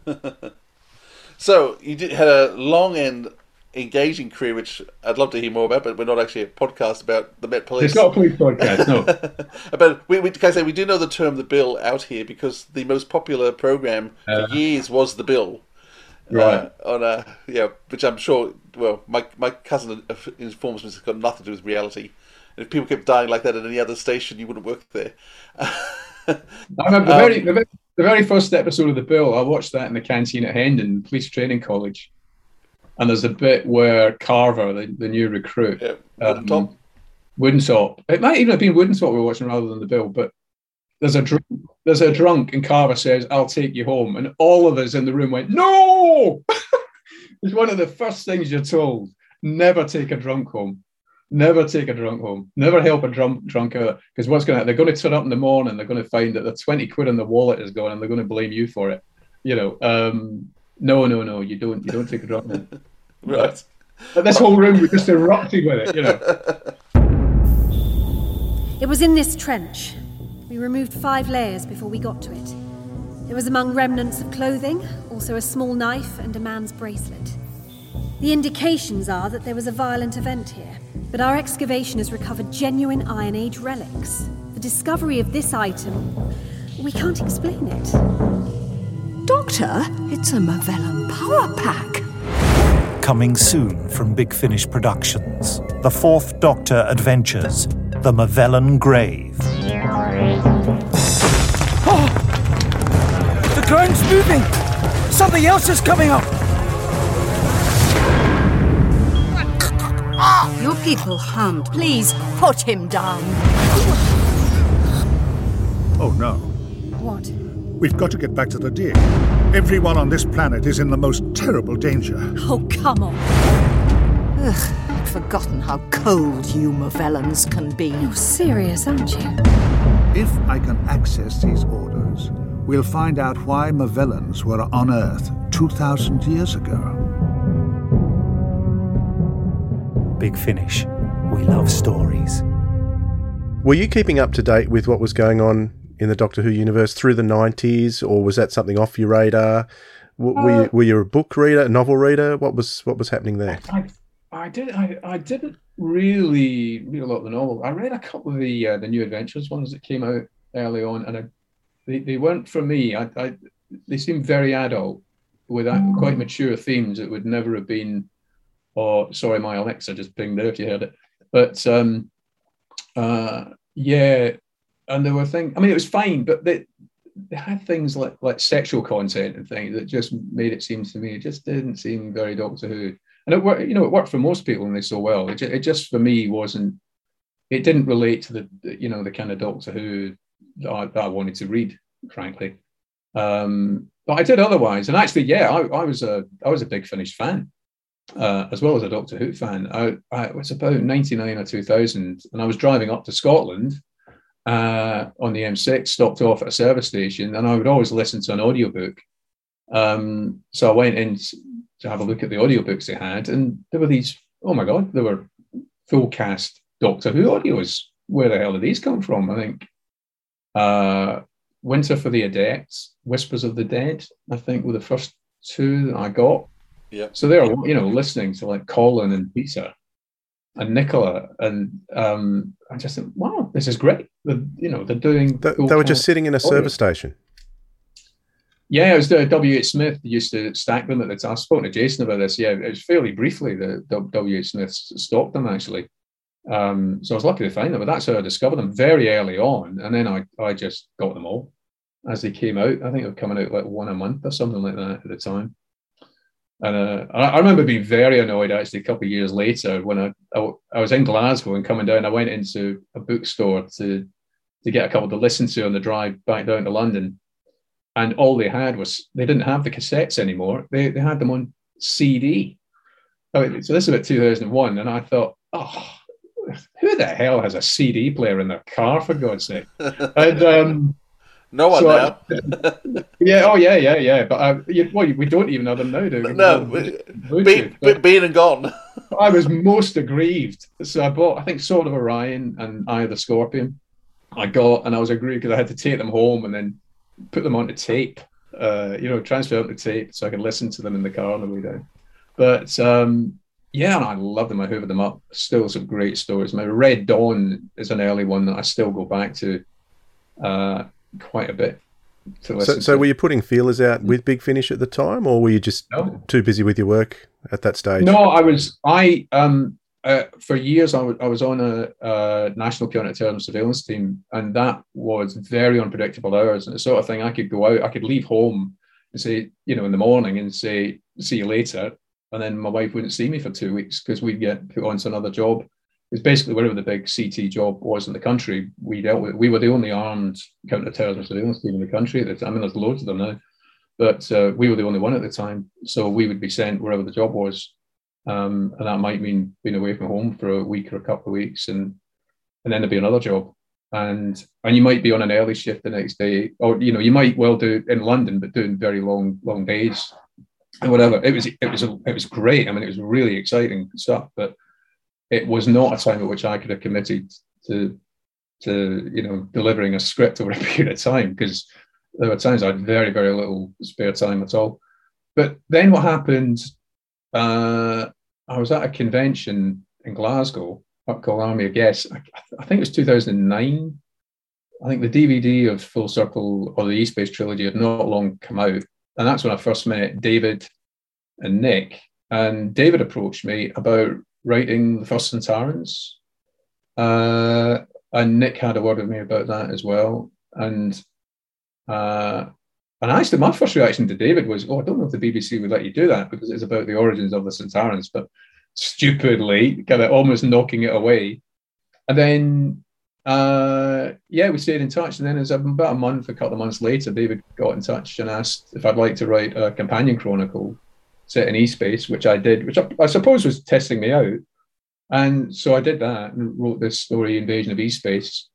Speaker 3: so you did, had a long and engaging career, which I'd love to hear more about, but we're not actually a podcast about the Met Police.
Speaker 8: It's not a police podcast, no.
Speaker 3: but we, we, can I say we do know the term "the Bill" out here because the most popular program uh, for years was "the Bill."
Speaker 8: Uh, right.
Speaker 3: Uh, on a yeah, which I'm sure. Well, my my cousin informs me it's got nothing to do with reality. And if people kept dying like that at any other station, you wouldn't work there.
Speaker 8: I remember um, the, very, the very first episode of the Bill. I watched that in the canteen at Hendon Police Training College and there's a bit where Carver, the, the new recruit,
Speaker 3: yeah, Wooden um, Top.
Speaker 8: Wooden It might even have been Wooden Top we were watching rather than the Bill, but there's a drunk, there's a drunk, and Carver says, "I'll take you home," and all of us in the room went, "No!" it's one of the first things you're told: never take a drunk home. Never take a drunk home. Never help a drunk drunk out because what's going to happen? they're going to turn up in the morning. They're going to find that the twenty quid in the wallet is gone, and they're going to blame you for it. You know, um, no, no, no. You don't. You don't take a drunk home.
Speaker 3: Right.
Speaker 8: But this whole room was just erupting with it, you know.
Speaker 9: It was in this trench. We removed five layers before we got to it. It was among remnants of clothing, also a small knife and a man's bracelet. The indications are that there was a violent event here, but our excavation has recovered genuine Iron Age relics. The discovery of this item, we can't explain it.
Speaker 5: Doctor, it's a Movellan power pack.
Speaker 4: Coming soon from Big Finish Productions The Fourth Doctor Adventures The Movellan Grave.
Speaker 10: Oh! The ground's moving! Something else is coming up!
Speaker 5: You people hunt. Please put him down.
Speaker 11: Oh no.
Speaker 9: What?
Speaker 11: We've got to get back to the dig. Everyone on this planet is in the most terrible danger.
Speaker 9: Oh, come on.
Speaker 5: Ugh, I'd forgotten how cold you Movellans can be.
Speaker 9: You're serious, aren't you?
Speaker 11: If I can access these orders, we'll find out why Movellans were on Earth 2,000 years ago.
Speaker 4: Big Finish. We love stories.
Speaker 2: Were you keeping up to date with what was going on in the Doctor Who universe through the 90s, or was that something off your radar? Were, uh, were, you, were you a book reader, a novel reader? What was what was happening there?
Speaker 8: I, I did. I, I didn't really read a lot of the novel. I read a couple of the uh, the New Adventures ones that came out early on, and I, they they weren't for me. I, I they seemed very adult with that quite mature themes that would never have been. Or sorry, my Alexa just pinged there if you heard it. But um, uh, yeah, and there were things. I mean, it was fine, but they they had things like like sexual content and things that just made it seem to me it just didn't seem very Doctor Who. And it worked, you know, it worked for most people and they saw well. It just, it just for me wasn't. It didn't relate to the you know the kind of Doctor Who that I, that I wanted to read, frankly. Um, but I did otherwise, and actually, yeah, I, I was a I was a big Finish fan. Uh, as well as a Doctor Who fan. I, I was about 99 or 2000, and I was driving up to Scotland uh, on the M6, stopped off at a service station, and I would always listen to an audiobook. Um, so I went in to have a look at the audiobooks they had, and there were these, oh my God, there were full cast Doctor Who audios. Where the hell did these come from? I think uh, Winter for the Adepts, Whispers of the Dead, I think were the first two that I got.
Speaker 3: Yeah.
Speaker 8: So they're, you know, listening to like Colin and Peter and Nicola, and um, I just think, wow, this is great. The, you know, they're doing.
Speaker 2: They, they were just sitting in a service station.
Speaker 8: Yeah, it was the W. H. Smith used to stack them at the time. I spoke to Jason about this. Yeah, it was fairly briefly that W. H. Smith stocked them actually. Um, so I was lucky to find them, but that's how I discovered them very early on, and then I I just got them all as they came out. I think they were coming out like one a month or something like that at the time. And uh, I remember being very annoyed actually a couple of years later when I, I, I was in Glasgow and coming down. I went into a bookstore to to get a couple to listen to on the drive back down to London, and all they had was they didn't have the cassettes anymore. They they had them on CD. so this is about 2001, and I thought, oh, who the hell has a CD player in their car for God's sake? and um,
Speaker 3: no one so now.
Speaker 8: Yeah. Oh, yeah, yeah, yeah. But uh, you, well, we don't even have them now, do we?
Speaker 3: No, been, been and gone.
Speaker 8: I was most aggrieved. So I bought, I think, Sword of Orion and Eye of the Scorpion. I got, and I was aggrieved because I had to take them home and then put them onto tape. Uh, you know, transfer them to tape so I could listen to them in the car on the way down. But um, yeah, and I love them. I hoovered them up. Still some great stories. My Red Dawn is an early one that I still go back to. Uh, quite a bit.
Speaker 2: so, so were you putting feelers out with Big Finish at the time, or were you just no. too busy with your work at that stage?
Speaker 8: No, I was. I um uh, for years I, w- I was on a, a national counter-terrorism surveillance team, and that was very unpredictable hours. And the sort of thing I could go out, I could leave home and say, you know, in the morning and say, "See you later," and then my wife wouldn't see me for two weeks because we'd get put on to another job it's basically wherever the big CT job was in the country, we dealt with. We were the only armed counter-terrorism surveillance team in the country. I mean, there's loads of them now, but uh, we were the only one at the time. So we would be sent wherever the job was, um, and that might mean being away from home for a week or a couple of weeks, and and then there'd be another job, and and you might be on an early shift the next day, or you know, you might well do in London, but doing very long long days, and whatever. It was it was a, it was great. I mean, it was really exciting stuff, but it was not a time at which I could have committed to to you know delivering a script over a period of time because there were times I had very very little spare time at all. But then what happened? Uh, I was at a convention in Glasgow up Army of Guests. I, I think it was 2009. I think the DVD of Full Circle or the E-Space trilogy had not long come out, and that's when I first met David and Nick. And David approached me about writing the first Sontarans. Uh, and Nick had a word with me about that as well. And uh, and actually, my first reaction to David was, "Oh, I don't know if the BBC would let you do that because it's about the origins of the Sontarans." But stupidly, kind of almost knocking it away. And then, uh, yeah, we stayed in touch. And then, as about a month, a couple of months later, David got in touch and asked if I'd like to write a companion chronicle set in E-Space, which I did, which I, I, suppose was testing me out. And so I did that and wrote this story, Invasion of E-Space.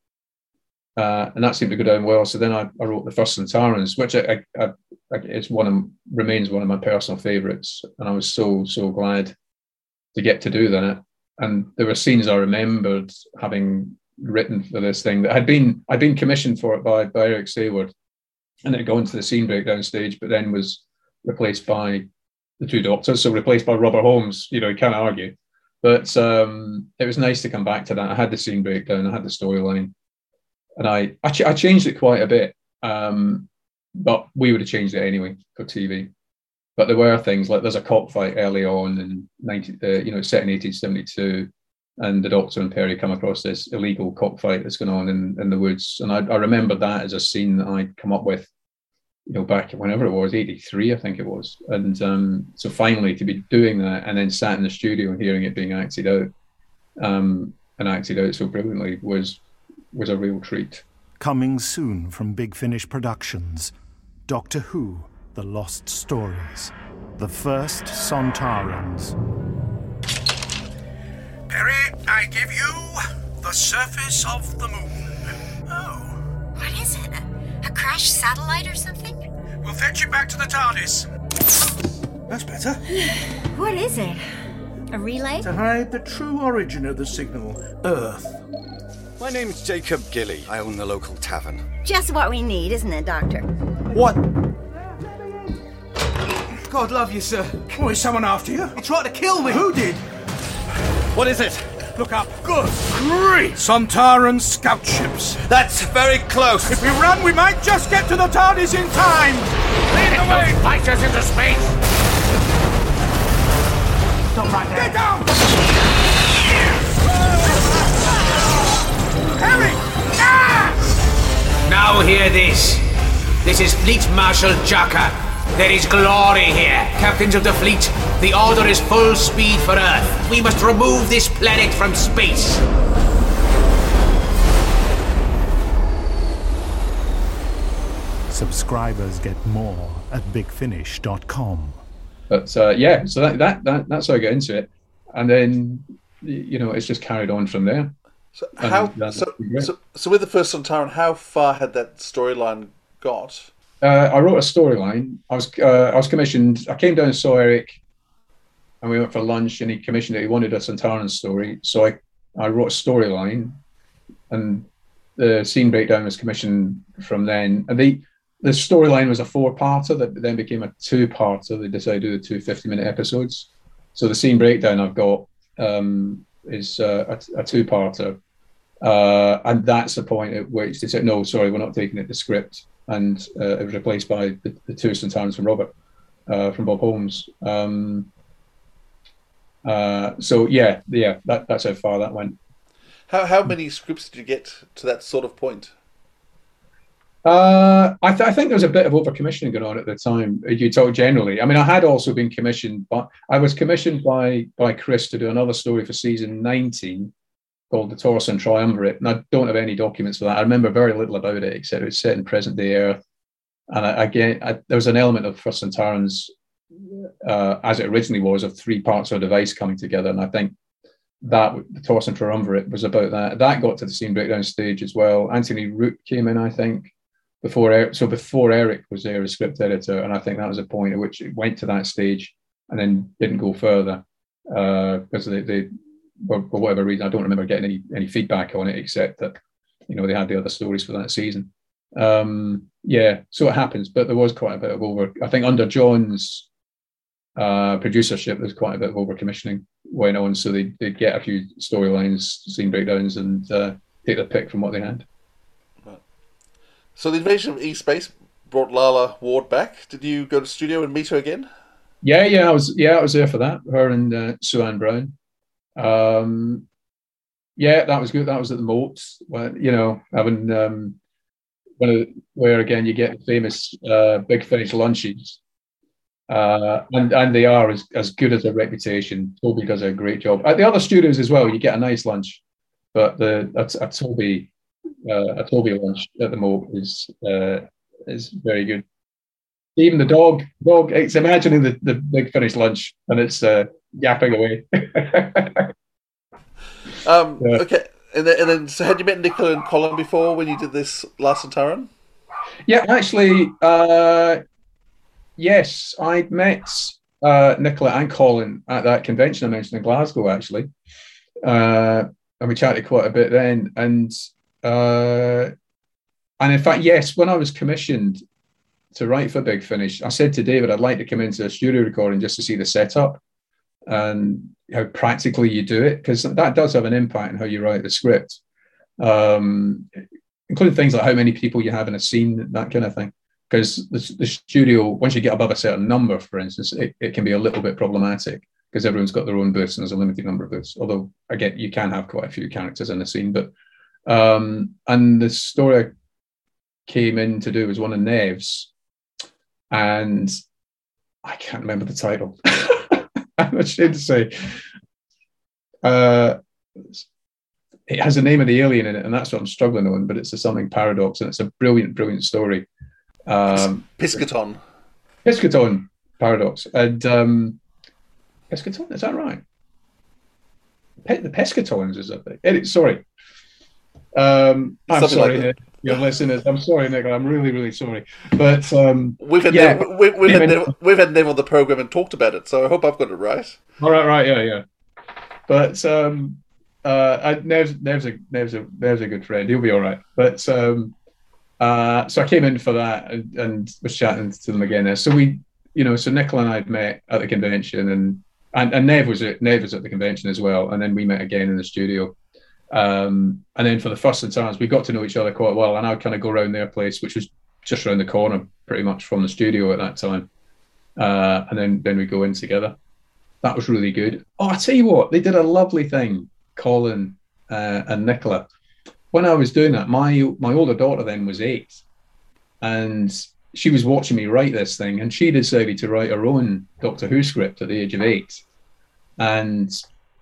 Speaker 8: Uh, and that seemed to go down well. So then I, I wrote the first Sontarans, which I, I, it's one of remains one of my personal favorites. And I was so so glad to get to do that. And there were scenes I remembered having written for this thing that had been I'd been commissioned for it by, by Eric Saward, and it had gone to the scene breakdown stage, but then was replaced by the two doctors, so replaced by Robert Holmes. You know, you can't argue. But um, it was nice to come back to that. I had the scene breakdown, I had the storyline, and I I, ch- I changed it quite a bit. Um, but we would have changed it anyway for TV. But there were things like there's a cockfight early on in 90, uh, you know, set in 1872, and the Doctor and Peri come across this illegal cockfight that's going on in, in the woods. And I, I remember that as a scene that I'd come up with, you know, back whenever it was, 83, I think it was. And um, so finally to be doing that and then sat in the studio and hearing it being acted out um, and acted out so brilliantly was was a real treat.
Speaker 4: Coming soon from Big Finish Productions, Doctor Who, The Lost Stories, The First Sontarans.
Speaker 10: Peri, I give you the surface of the moon. Oh.
Speaker 12: What is it? A, a crashed satellite or something?
Speaker 10: We'll fetch you back to the TARDIS. That's better.
Speaker 12: What is it? A relay?
Speaker 10: To hide the true origin of the signal, Earth.
Speaker 13: My name's Jacob Gilly. I own the local tavern.
Speaker 12: Just what we need, isn't it, Doctor?
Speaker 10: What? God love you, sir. Oh, is someone after you? He tried to kill me. Who did?
Speaker 13: What is it?
Speaker 10: Look up. Good grief! Sontaran scout ships.
Speaker 13: That's very close.
Speaker 10: If we run, we might just get to the TARDIS in time.
Speaker 14: Lead the way! Fighters into space!
Speaker 10: Stop right there. Get down! Harry! Ah!
Speaker 14: Now hear this. This is Fleet Marshal Jaka. There is glory here. Captains of the fleet, the order is full speed for Earth. We must remove this planet from space.
Speaker 4: Subscribers get more at bigfinish.com.
Speaker 8: But uh, yeah, so that, that that that's how I got into it, and then you know it's just carried on from there.
Speaker 3: So how? So, so, so with the first Sontaran, how far had that storyline got?
Speaker 8: Uh, I wrote a storyline. I was uh, I was commissioned. I came down and saw Eric, and we went for lunch. And he commissioned it. He wanted a Sontaran story, so I I wrote a storyline, and the scene breakdown was commissioned from then. And the the storyline was a four parter that then became a two parter. They decided to do the two 50 minute episodes. So the scene breakdown I've got um, is uh, a, a two parter. Uh, and that's the point at which they said, no, sorry, we're not taking it to script. And uh, it was replaced by the, the two Sontarans from Robert, uh, from Bob Holmes. Um, uh, so yeah, yeah, that, that's how far that went.
Speaker 3: How how many scripts did you get to that sort of point?
Speaker 8: Uh, I, th- I think there was a bit of overcommissioning going on at the time. You talk generally. I mean, I had also been commissioned, but I was commissioned by by Chris to do another story for season 19 called The Torsen Triumvirate. And I don't have any documents for that. I remember very little about it, except it was set in present day Earth. And I, again, I, there was an element of First Sontarans, uh, as it originally was, of three parts of a device coming together. And I think that the Torsen Triumvirate was about that. That got to the scene breakdown stage as well. Antony Root came in, I think before Eric, so before Eric was there as script editor, and I think that was a point at which it went to that stage and then didn't go further uh, because they, they for, for whatever reason I don't remember getting any any feedback on it except that you know they had the other stories for that season. Um, yeah, so it happens, but there was quite a bit of over. I think under John's uh, producership, there's quite a bit of over commissioning went on, so they they get a few storylines, scene breakdowns, and uh, take the pick from what they had.
Speaker 3: So the invasion of E-Space brought Lalla Ward back. Did you go to the studio and meet her again?
Speaker 8: Yeah, yeah, I was yeah, I was there for that. Her and uh, Sue Ann Brown. Um, yeah, that was good. That was at the Moat. Well, you know, having um, one of the, where again you get famous uh, big finish lunches, uh, and and they are as, as good as their reputation. Toby does a great job. At the other studios as well, you get a nice lunch, but the a, a Toby uh, a Toby lunch at the Moat is uh, is very good. Even the dog, dog, it's imagining the, the big finish lunch and it's uh, yapping away.
Speaker 3: Um,
Speaker 8: Yeah.
Speaker 3: Okay, and then, and then so had you met Nicola and Colin before when you did this last Sontaran?
Speaker 8: Yeah, actually, uh, yes, I'd met uh, Nicola and Colin at that convention I mentioned in Glasgow, actually. Uh, and we chatted quite a bit then. And uh, and in fact, yes, when I was commissioned to write for Big Finish, I said to David, I'd like to come into a studio recording just to see the setup. And how practically you do it, because that does have an impact on how you write the script, um, including things like how many people you have in a scene, that kind of thing. Because the, the studio, once you get above a certain number, for instance, it, it can be a little bit problematic because everyone's got their own booths and there's a limited number of booths. Although, again, you can have quite a few characters in a scene. But um, and the story I came in to do was one of Nev's, and I can't remember the title. I'm ashamed to say. Uh, it has the name of the alien in it, and that's what I'm struggling on. But it's a something paradox, and it's a brilliant, brilliant story. Um,
Speaker 3: Piscaton.
Speaker 8: Piscaton paradox, and um, Piscaton is that right? Pe- the Pescatons is that thing? Sorry, um, I'm
Speaker 3: Something
Speaker 8: sorry,
Speaker 3: like.
Speaker 8: Your listeners, I'm sorry, Nick. I'm really, really sorry. But um,
Speaker 3: We've had,
Speaker 8: yeah,
Speaker 3: Nev, we, we've, had
Speaker 8: Even-
Speaker 3: we've had Nev on the program and talked about it, so I hope I've got it right.
Speaker 8: All right, right, yeah, yeah. But um, uh, I, Nev's, Nev's a Nev's a Nev's a good friend. He'll be all right. But um, uh, so I came in for that and, and was chatting to them again. there. So we, you know, so Nicola and I had met at the convention, and and, and Nev was at Nev was at the convention as well, and then we met again in the studio. Um, and then for the first times, we got to know each other quite well, and I'd kind of go around their place, which was just around the corner, pretty much from the studio at that time. Uh, and then then we go in together that was really good. Oh, I tell you what, they did a lovely thing, Colin uh, and Nicola. When I was doing that, my my older daughter then was eight, and she was watching me write this thing, and she decided to write her own Doctor Who script at the age of eight. And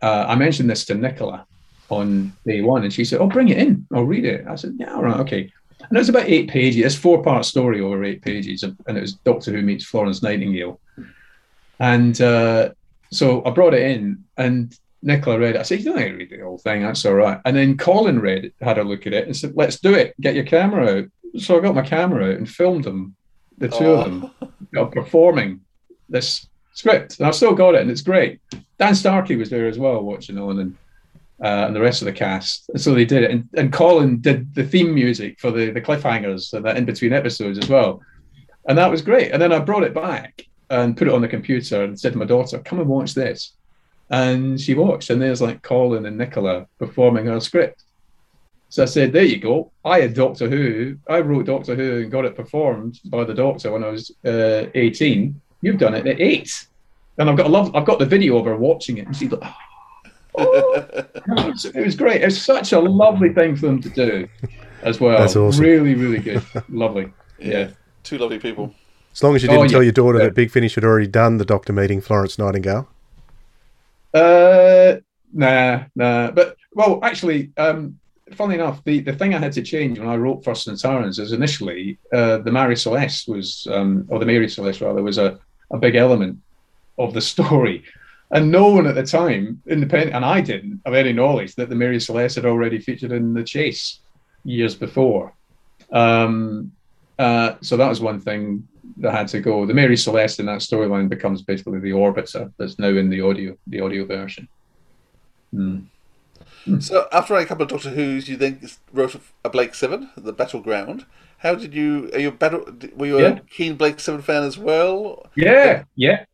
Speaker 8: uh, I mentioned this to Nicola on day one, and she said, "Oh, bring it in. I'll read it." I said, "Yeah, all right, okay." And it was about eight pages. It's four part story over eight pages, and it was Doctor Who meets Florence Nightingale. And uh, so I brought it in, and Nicola read it. I said, "You don't need to read the whole thing. That's all right." And then Colin read it, had a look at it, and said, "Let's do it. Get your camera out." So I got my camera out and filmed them, the two of them, you know, performing this script. And I've still got it, and it's great. Dan Starkey was there as well, watching on, and uh, and the rest of the cast. So they did it, and, and Colin did the theme music for the the cliffhangers and that in between episodes as well, and that was great. And then I brought it back and put it on the computer and said to my daughter, "Come and watch this." And she watched, and there's like Colin and Nicola performing our script. So I said, "There you go. I had Doctor Who. I wrote Doctor Who and got it performed by the Doctor when I was uh, 18. You've done it at eight, and I've got a love. I've got the video of her watching it, and she's like, "Oh." It, was, it was great. It's such a lovely thing for them to do, as well.
Speaker 2: That's awesome.
Speaker 8: Really, really good. lovely. Yeah.
Speaker 3: Two lovely people.
Speaker 2: As long as you
Speaker 8: Oh,
Speaker 2: didn't tell
Speaker 8: yeah.
Speaker 2: your daughter
Speaker 8: Yeah.
Speaker 2: that Big Finish had already done the doctor meeting Florence Nightingale.
Speaker 8: Uh, nah, nah. But well, actually, um, funnily enough, the, the thing I had to change when I wrote First Sontarans is initially uh, the Mary Celeste was, um, or the Mary Celeste rather, was a, a big element of the story. And no one at the time, independent, and I didn't have any knowledge that the Mary Celeste had already featured in The Chase years before. Um, uh, so that was one thing that had to go. The Mary Celeste in that storyline becomes basically the Orbiter that's now in the audio, the audio version. Hmm.
Speaker 3: So after a couple of Doctor Who's, you then wrote a Blake Seven, The Battleground. How did you? Are you a battle? Were you a
Speaker 8: Yeah.
Speaker 3: keen Blake Seven fan as well?
Speaker 8: Yeah, yeah,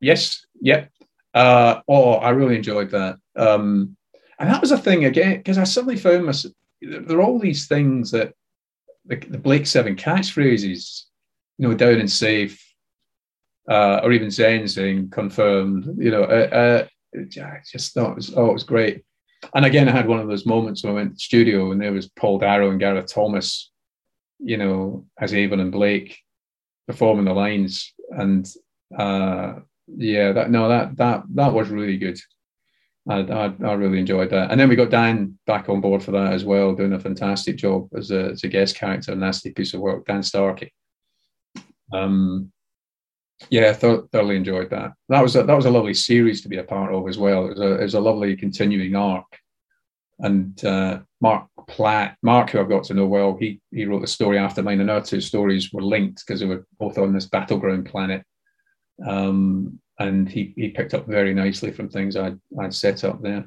Speaker 8: yes, yeah. Uh, oh, I really enjoyed that. Um, and that was a thing again because I suddenly found myself. There are all these things that the, the Blake Seven catchphrases, you know, down and safe, uh, or even Zen saying confirmed. You know, uh, uh, I just thought it was oh, it was great. And again, I had one of those moments when I went to the studio and there was Paul Darrow and Gareth Thomas, you know, as Avon and Blake performing the lines, and uh, yeah, that no, that that that was really good. I, I I really enjoyed that, and then we got Dan back on board for that as well, doing a fantastic job as a as a guest character, nasty piece of work, Dan Starkey. Um, yeah, th- thoroughly enjoyed that. That was a, that was a lovely series to be a part of as well. It was a, it was a lovely continuing arc. And uh, Marc Platt, Marc, who I've got to know well, he he wrote the story after mine, and our two stories were linked because they were both on this battleground planet. Um, and he, he picked up very nicely from things I'd, I'd set up there.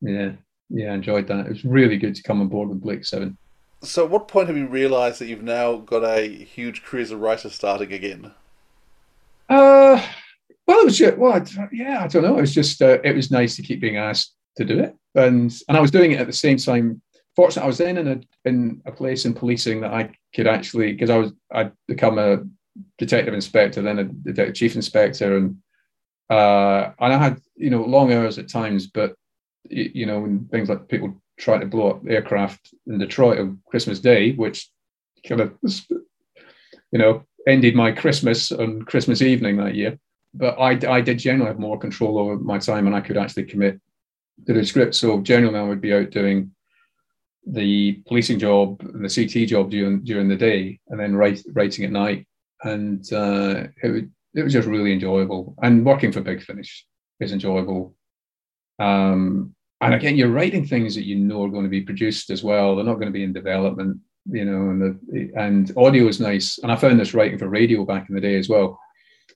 Speaker 8: Yeah, yeah, enjoyed that. It was really good to come on board with Blake Seven.
Speaker 3: So, at what point have you realised that you've now got a huge career as a writer starting again?
Speaker 8: Uh, well, it was just well, yeah, I don't know. It was just uh, it was nice to keep being asked to do it, and and I was doing it at the same time. Fortunately, I was then in a in a place in policing that I could actually because I was I'd become a detective inspector, then a detective chief inspector, and uh, and I had you know long hours at times, but you know when things like people trying to blow up aircraft in Detroit on Christmas Day, which kind of you know ended my Christmas on Christmas evening that year. But I, I did generally have more control over my time, and I could actually commit to the script. So generally, I would be out doing the policing job and the CT job during during the day, and then write, writing at night. And uh, it it was just really enjoyable. And working for Big Finish is enjoyable. Um, and again, you're writing things that you know are going to be produced as well. They're not going to be in development, you know. And the, and audio is nice. And I found this writing for radio back in the day as well,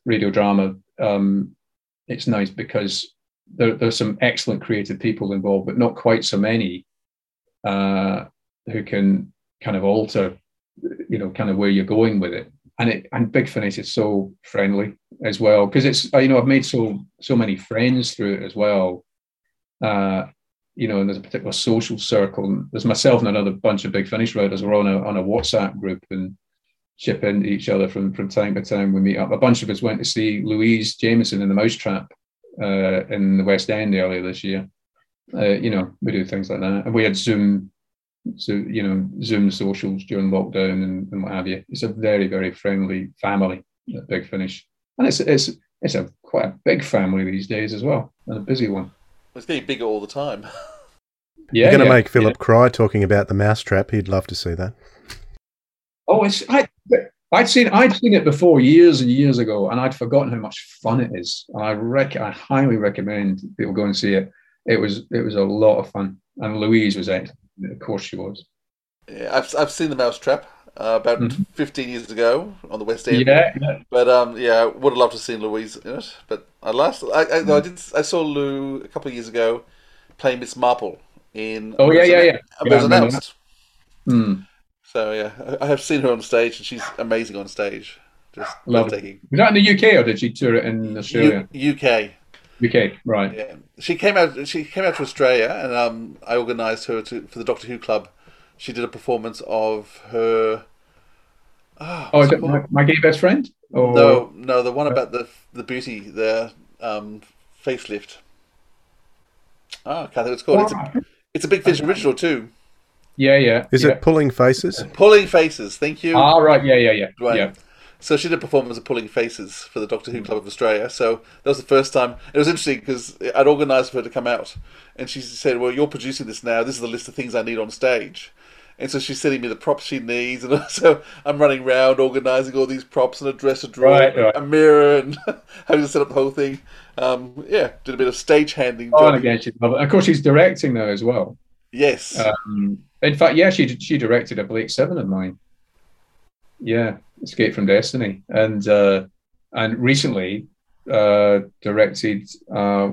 Speaker 8: radio drama. Um, it's nice because there, there's some excellent creative people involved, but not quite so many uh, who can kind of alter, you know, kind of where you're going with it. And it and Big Finish is so friendly as well because it's you know I've made so so many friends through it as well. Uh, you know, and there's a particular social circle. There's myself and another bunch of Big Finish writers. We're on a on a WhatsApp group and chip into each other from from time to time. We meet up. A bunch of us went to see Louise Jameson in the Mousetrap uh, in the West End earlier this year. Uh, you know, we do things like that, and we had Zoom, so you know, Zoom socials during lockdown and, and what have you. It's a very very friendly family at Big Finish, and it's it's it's a quite a big family these days as well, and a busy one.
Speaker 3: It's getting bigger all the time.
Speaker 2: Yeah, You're going to yeah, make Philip yeah. cry talking about the mousetrap. He'd love to see that.
Speaker 8: Oh, it's I. I'd seen I'd seen it before years and years ago, and I'd forgotten how much fun it is. And I rec- I highly recommend people go and see it it was it was a lot of fun, and Louise was excellent. Of course, she was.
Speaker 3: Yeah, I've I've seen the Mousetrap uh, about mm-hmm. 15 years ago on the West End.
Speaker 8: Yeah, yeah.
Speaker 3: But um, yeah, would have loved to have seen Louise in it. But I last I I, mm. I did I saw Lou a couple of years ago playing Miss Marple in.
Speaker 8: Oh yeah, yeah, yeah.
Speaker 3: It was announced.
Speaker 8: Hmm.
Speaker 3: So yeah, I have seen her on stage, and she's amazing on stage. Just
Speaker 8: love taking. Was that in the UK or did she tour it in Australia?
Speaker 3: U- UK.
Speaker 8: UK, right?
Speaker 3: Yeah, she came out. She came out to Australia, and um, I organised her to for the Doctor Who Club. She did a performance of her.
Speaker 8: Oh, oh is it my, my, gay best friend?
Speaker 3: Or... No, no, the one about the the beauty, the um, facelift. Oh, I can't think it's called. Oh, it's, a, it's a Big Finish original too.
Speaker 8: Yeah, yeah.
Speaker 2: Is
Speaker 8: yeah.
Speaker 2: it Pulling Faces?
Speaker 3: Pulling Faces. Thank you.
Speaker 8: Ah, right. Yeah, yeah, yeah.
Speaker 3: Right.
Speaker 8: Yeah.
Speaker 3: So she did a performance of Pulling Faces for the Doctor Who Club of Australia. So that was the first time. It was interesting because I'd organised for her to come out, and she said, "Well, you're producing this now. This is the list of things I need on stage." And so she's sending me the props she needs, and so I'm running around organising all these props and a dresser drawer,
Speaker 8: right, right.
Speaker 3: a mirror, and having to set up the whole thing. Um, yeah, did a bit of stage handing.
Speaker 8: Oh, and again, she'd love it. Of course, she's directing now as well.
Speaker 3: Yes.
Speaker 8: Um, in fact, yeah, she she directed a Blake Seven of mine. Yeah, Escape from Destiny, and uh, and recently uh, directed uh,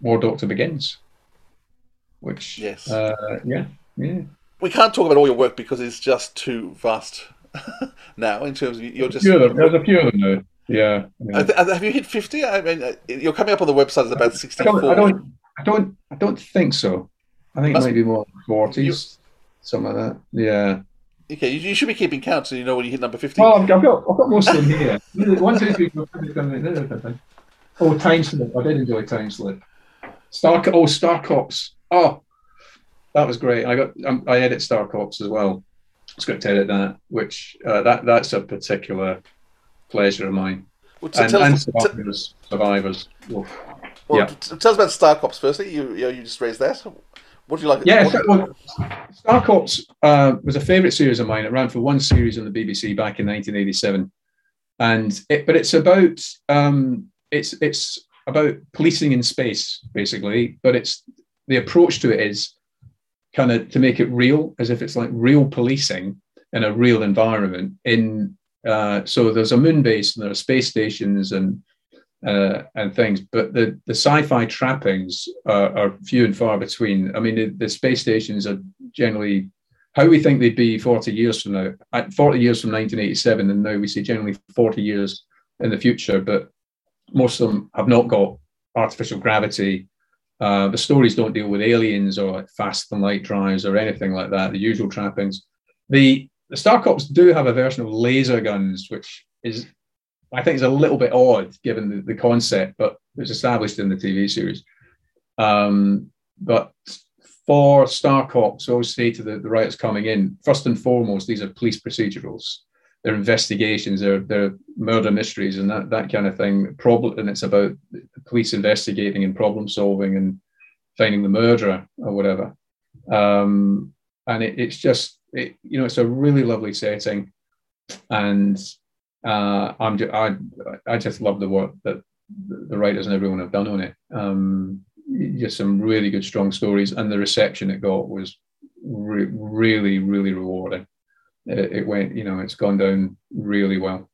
Speaker 8: War Doctor Begins, which
Speaker 3: yes,
Speaker 8: uh, yeah, yeah.
Speaker 3: We can't talk about all your work because it's just too vast now. In terms of you're just
Speaker 8: there's a few of them though. Yeah. yeah.
Speaker 3: Have you hit fifty? I mean, uh, you're coming up on the website as about sixty-four.
Speaker 8: I don't, I don't, I don't, I don't think so. I think Must, it might be more forties, something like that. Yeah.
Speaker 3: Okay, you, you, should be keeping count so you know when you hit number 50.
Speaker 8: Oh, I've got, I've got most of them here. One, two, three, four, five, six, seven, Oh, Time Slip. I did enjoy Time Slip. Star, oh, Star Cops. Oh, that was great. I got, um, I edit Star Cops as well. Going to edit that, which uh, that that's a particular pleasure of mine. Well, and, tell and us, survivors. T- survivors.
Speaker 3: Well, yeah. T- tell us about Star Cops firstly. You, you just raised that. What do you like?
Speaker 8: Yeah, so, well, Star Cops uh, was a favourite series of mine. It ran for one series on the BBC back in 1987, and it, but it's about um, it's it's about policing in space basically. But it's the approach to it is kind of to make it real, as if it's like real policing in a real environment. In uh, so there's a moon base and there are space stations and uh, and things, but the, the sci-fi trappings are, are, few and far between. I mean, the, the, space stations are generally how we think they'd be 40 years from now. 40 years from 1987, and now we see generally 40 years in the future. But most of them have not got artificial gravity. Uh, the stories don't deal with aliens or like fast and light drives or anything like that. The usual trappings. The the Star Cops do have a version of laser guns, which is I think it's a little bit odd given the, the concept, but it's established in the TV series. Um, but for Star Cops, I always say to the, the writers coming in, first and foremost, these are police procedurals. They're investigations, they're, they're murder mysteries and that, that kind of thing. Problem, and it's about police investigating and problem solving and finding the murderer or whatever. Um, and it, it's just, it, you know, it's a really lovely setting. And uh, I'm just, I, I just love the work that the writers and everyone have done on it. Um, just some really good, strong stories, and the reception it got was re- really, really rewarding. It, it, went, you know, it's gone down really well,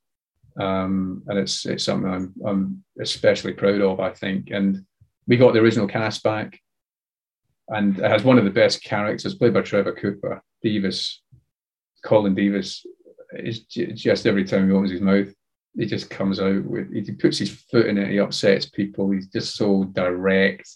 Speaker 8: um, and it's it's something I'm I'm especially proud of. I think, and we got the original cast back, and it has one of the best characters played by Trevor Cooper, Davis, Colin Davis. Is just every time he opens his mouth, he just comes out with he puts his foot in it he upsets people he's just so direct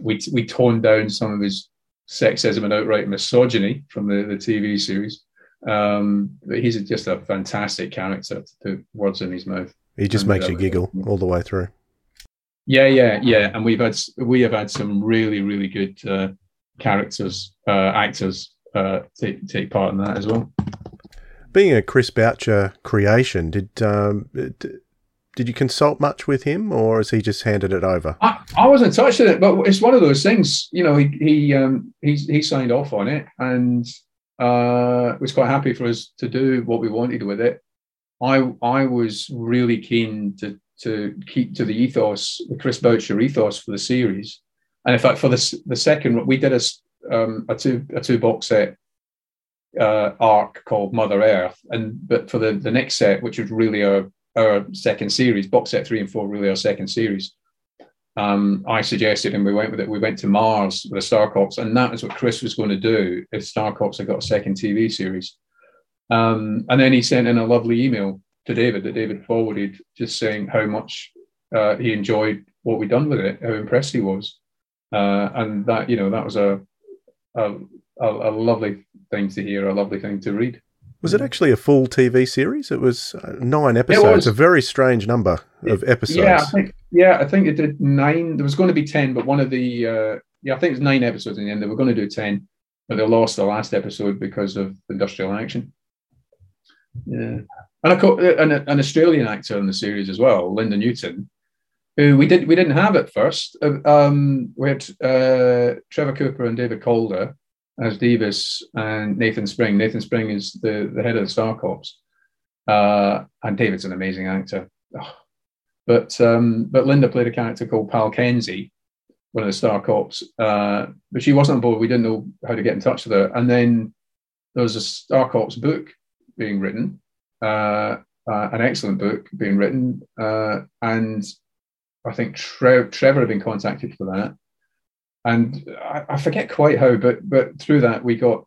Speaker 8: we we toned down some of his sexism and outright misogyny from the, the TV series. Um, but he's just a fantastic character to put words in his mouth.
Speaker 2: He just makes you giggle all the way through.
Speaker 8: Yeah, yeah, yeah. And we've had we have had some really, really good uh, characters, uh, actors uh, take take part in that as well.
Speaker 2: Being a Chris Boucher creation, did um, did you consult much with him, or has he just handed it over?
Speaker 8: I, I wasn't touching it, but it's one of those things. You know, he he um, he, he signed off on it and uh, was quite happy for us to do what we wanted with it. I I was really keen to to keep to the ethos, the Chris Boucher ethos for the series, and in fact, for the the second, we did a um, a two a two box set uh, arc called Mother Earth, and but for the the next set, which was really a our second series, box set three and four, really our second series. Um, I suggested and we went with it. We went to Mars with the Star Cops, and that is what Chris was going to do if Star Cops had got a second TV series. Um, and then he sent in a lovely email to David that David forwarded, just saying how much uh, he enjoyed what we'd done with it, how impressed he was, uh, and that you know that was a, a a lovely thing to hear, a lovely thing to read.
Speaker 2: Was it actually a full TV series? It was uh, nine episodes. A very strange number of episodes.
Speaker 8: Yeah, I think, yeah, I think it did nine. There was going to be ten, but one of the uh, yeah, I think it was nine episodes in the end. They were going to do ten, but they lost the last episode because of industrial action. Yeah, and a, uh, an, an Australian actor in the series as well, Linda Newton, who we did we didn't have at first. Uh, um, we had uh, Trevor Cooper and David Calder as Davis and Nathan Spring. Nathan Spring is the, the head of the Star Cops. Uh, and David's an amazing actor. Oh. But um, but Linda played a character called Pal Kenzy, one of the Star Cops. Uh, but she wasn't on board. We didn't know how to get in touch with her. And then there was a Star Cops book being written, uh, uh an excellent book being written. Uh, and I think Tre- Trevor had been contacted for that and I, I, forget quite how, but but through that we got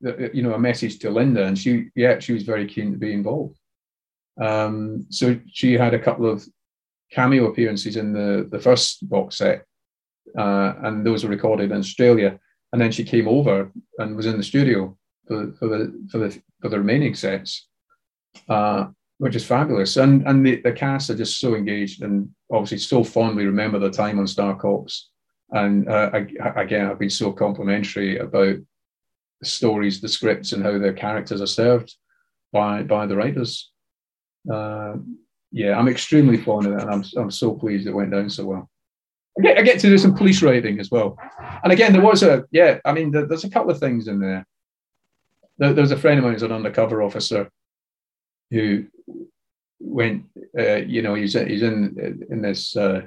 Speaker 8: you know a message to Linda, and she yeah she was very keen to be involved. Um, so she had a couple of cameo appearances in the the first box set, uh, and those were recorded in Australia. And then she came over and was in the studio for, for the for the for the remaining sets, uh, which is fabulous. And and the, the cast are just so engaged and obviously so fondly remember the time on Star Cops and uh, again, I've been so complimentary about the stories, the scripts, and how the characters are served by by the writers. Uh, yeah, I'm extremely fond of it, and I'm I'm so pleased it went down so well. I get, I get to do some police writing as well, and again, there was a yeah. I mean, there, there's a couple of things in there. there. There's a friend of mine who's an undercover officer who went, uh, you know, he's he's in in this uh,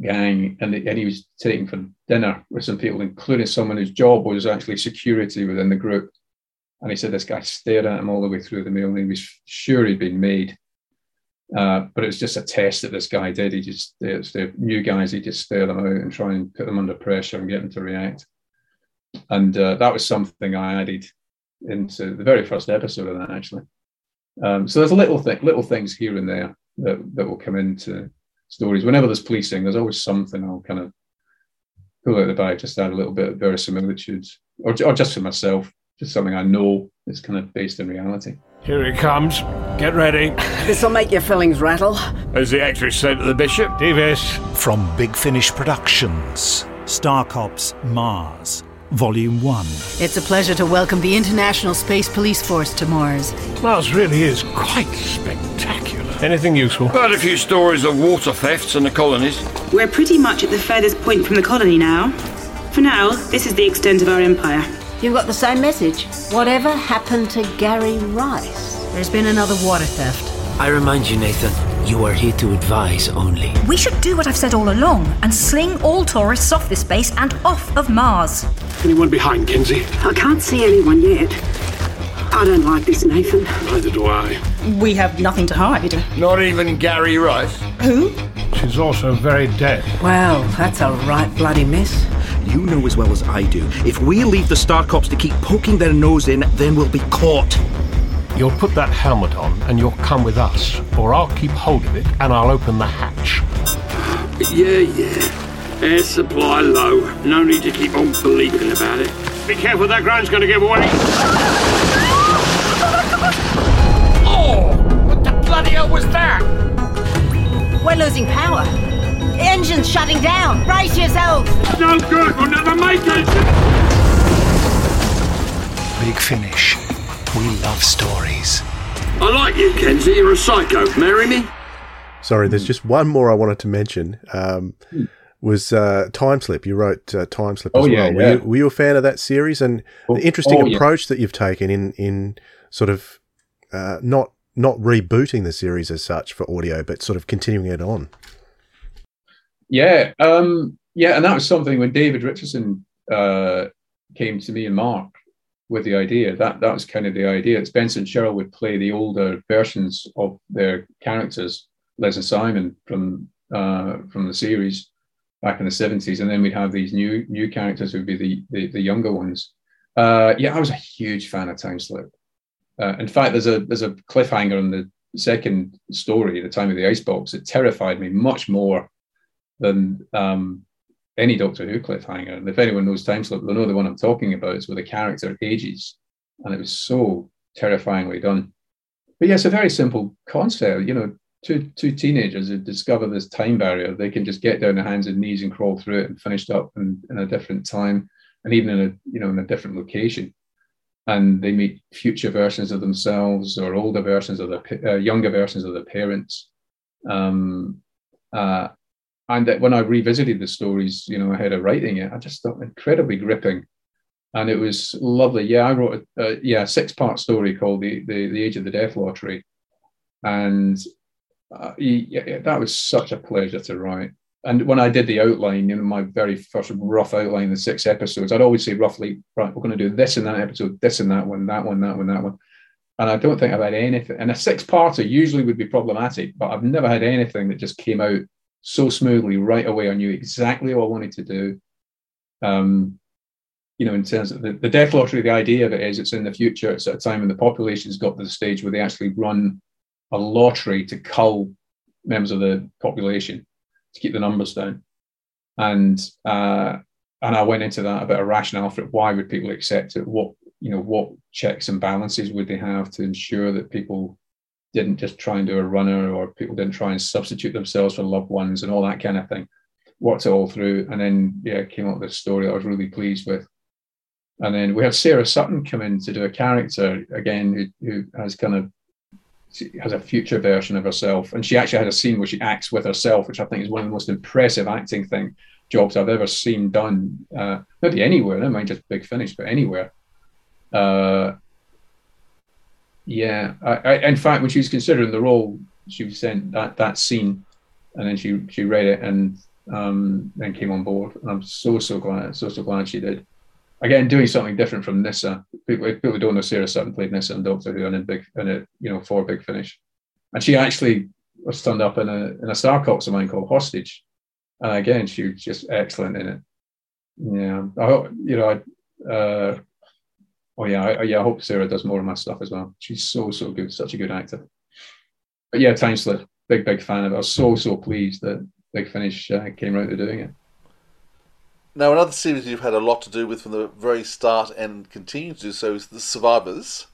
Speaker 8: gang, and, and he was taken for dinner with some people, including someone whose job was actually security within the group. And he said this guy stared at him all the way through the meal, and he was sure he'd been made. Uh, but it was just a test that this guy did. He just, it's the new guys, he just stare them out and try and put them under pressure and get them to react. And uh, that was something I added into the very first episode of that, actually. Um, so there's little th- little things here and there that, that will come into stories. Whenever there's policing, there's always something I'll kind of pull out the bag, just add a little bit of verisimilitude, or, or just for myself, just something I know is kind of based in reality.
Speaker 15: Here it comes. Get ready.
Speaker 16: This'll make your fillings rattle.
Speaker 15: As the actress said to the bishop, Davis.
Speaker 4: From Big Finish Productions, Star Cops Mars, Volume 1.
Speaker 16: It's a pleasure to welcome the International Space Police Force to Mars.
Speaker 15: Mars really is quite spectacular. Anything useful?
Speaker 17: Heard a few stories of water thefts in the colonies.
Speaker 18: We're pretty much at the furthest point from the colony now. For now, this is the extent of our empire.
Speaker 16: You've got the same message. Whatever happened to Gary Rice? There's been another water theft.
Speaker 19: I remind you, Nathan, you are here to advise only.
Speaker 20: We should do what I've said all along and sling all tourists off this base and off of Mars.
Speaker 15: Anyone behind, Kenzy?
Speaker 18: I can't see anyone yet. I don't like this, Nathan.
Speaker 15: Neither do I.
Speaker 20: We have nothing to hide.
Speaker 17: Not even Gary Rice.
Speaker 20: Who?
Speaker 15: She's also very dead.
Speaker 16: Well, that's a right bloody mess.
Speaker 21: You know as well as I do. If we leave the Star Cops to keep poking their nose in, then we'll be caught.
Speaker 15: You'll put that helmet on and you'll come with us, or I'll keep hold of it and I'll open the hatch.
Speaker 17: Yeah, yeah. Air supply low. No need to keep on bleating about it.
Speaker 15: Be careful, that ground's going to give way.
Speaker 14: Bloody hell was that?
Speaker 16: We're losing power. Engine's shutting down. Brace yourselves.
Speaker 15: No good. We'll never make it.
Speaker 4: Big Finish. We love stories.
Speaker 17: I like you, Kenzy. You're a psycho. Marry me?
Speaker 2: Sorry, there's just one more I wanted to mention. Um, was uh, Time Slip. You wrote uh, Time Slip as
Speaker 8: Oh, yeah,
Speaker 2: well. Were,
Speaker 8: yeah.
Speaker 2: you, were you a fan of that series and
Speaker 8: Oh,
Speaker 2: the interesting
Speaker 8: oh, yeah.
Speaker 2: approach that you've taken in in sort of uh, not not rebooting the series as such for audio, but sort of continuing it on?
Speaker 8: Yeah, um, yeah, and that was something when David Richardson uh, came to me and Marc with the idea. That that was kind of the idea. That Spencer and Cheryl would play the older versions of their characters, Liz and Simon from uh, from the series back in the seventies, and then we'd have these new new characters who would be the the, the younger ones. Uh, yeah, I was a huge fan of Time Slip. Uh, in fact, there's a there's a cliffhanger in the second story, The Time of the Icebox, It terrified me much more than um, any Doctor Who cliffhanger. And if anyone knows Time Slip, they'll know the one I'm talking about. It's where the character ages, and it was so terrifyingly done. But yeah, a very simple concept. You know, two two teenagers who discover this time barrier, they can just get down their hands and knees and crawl through it and finish up in, in a different time, and even in a you know in a different location. And they meet future versions of themselves or older versions of pa- uh, younger versions of their parents. Um, uh, and that when I revisited the stories, you know, ahead of writing it, I just thought incredibly gripping, and it was lovely. Yeah, I wrote a, a yeah six part story called the, the the Age of the Death Lottery, and uh, yeah, that was such a pleasure to write. And when I did the outline, you know, my very first rough outline, the six episodes, I'd always say roughly, right, we're going to do this in that episode, this and that one, that one, that one, that one. And I don't think I've had anything. And a six-parter usually would be problematic, but I've never had anything that just came out so smoothly right away. I knew exactly what I wanted to do. Um, you know, in terms of the, the death lottery, the idea of it is it's in the future. It's at a time when the population's got to the stage where they actually run a lottery to cull members of the population to keep the numbers down. And uh, and I went into that a bit of rationale for it. Why would people accept it? What you know, what checks and balances would they have to ensure that people didn't just try and do a runner or people didn't try and substitute themselves for loved ones and all that kind of thing. Worked it all through, and then yeah, came up with this story that I was really pleased with. And then we had Sarah Sutton come in to do a character again who, who has kind of she has a future version of herself, and she actually had a scene where she acts with herself, which I think is one of the most impressive acting thing jobs I've ever seen done. Uh, maybe anywhere, never mind just Big Finish, but anywhere. Uh, yeah, I, I, in fact, when she was considering the role, she was sent that that scene, and then she she read it and um, then came on board. And I'm so so glad, so so glad she did. Again, doing something different from Nyssa. People, people don't know Sarah Sutton played Nyssa and Doctor Who and in big in a you know for Big Finish, and she actually was turned up in a in a Star Cops of mine called Hostage, and again she was just excellent in it. Yeah, I hope you know. I, uh, oh yeah, I, yeah. I hope Sarah does more of my stuff as well. She's so so good, such a good actor. But yeah, Time Slip. big, big fan of it. I was so, so pleased that Big Finish uh, came around to doing it.
Speaker 3: Now, another series you've had a lot to do with from the very start and continue to do so is The Survivors.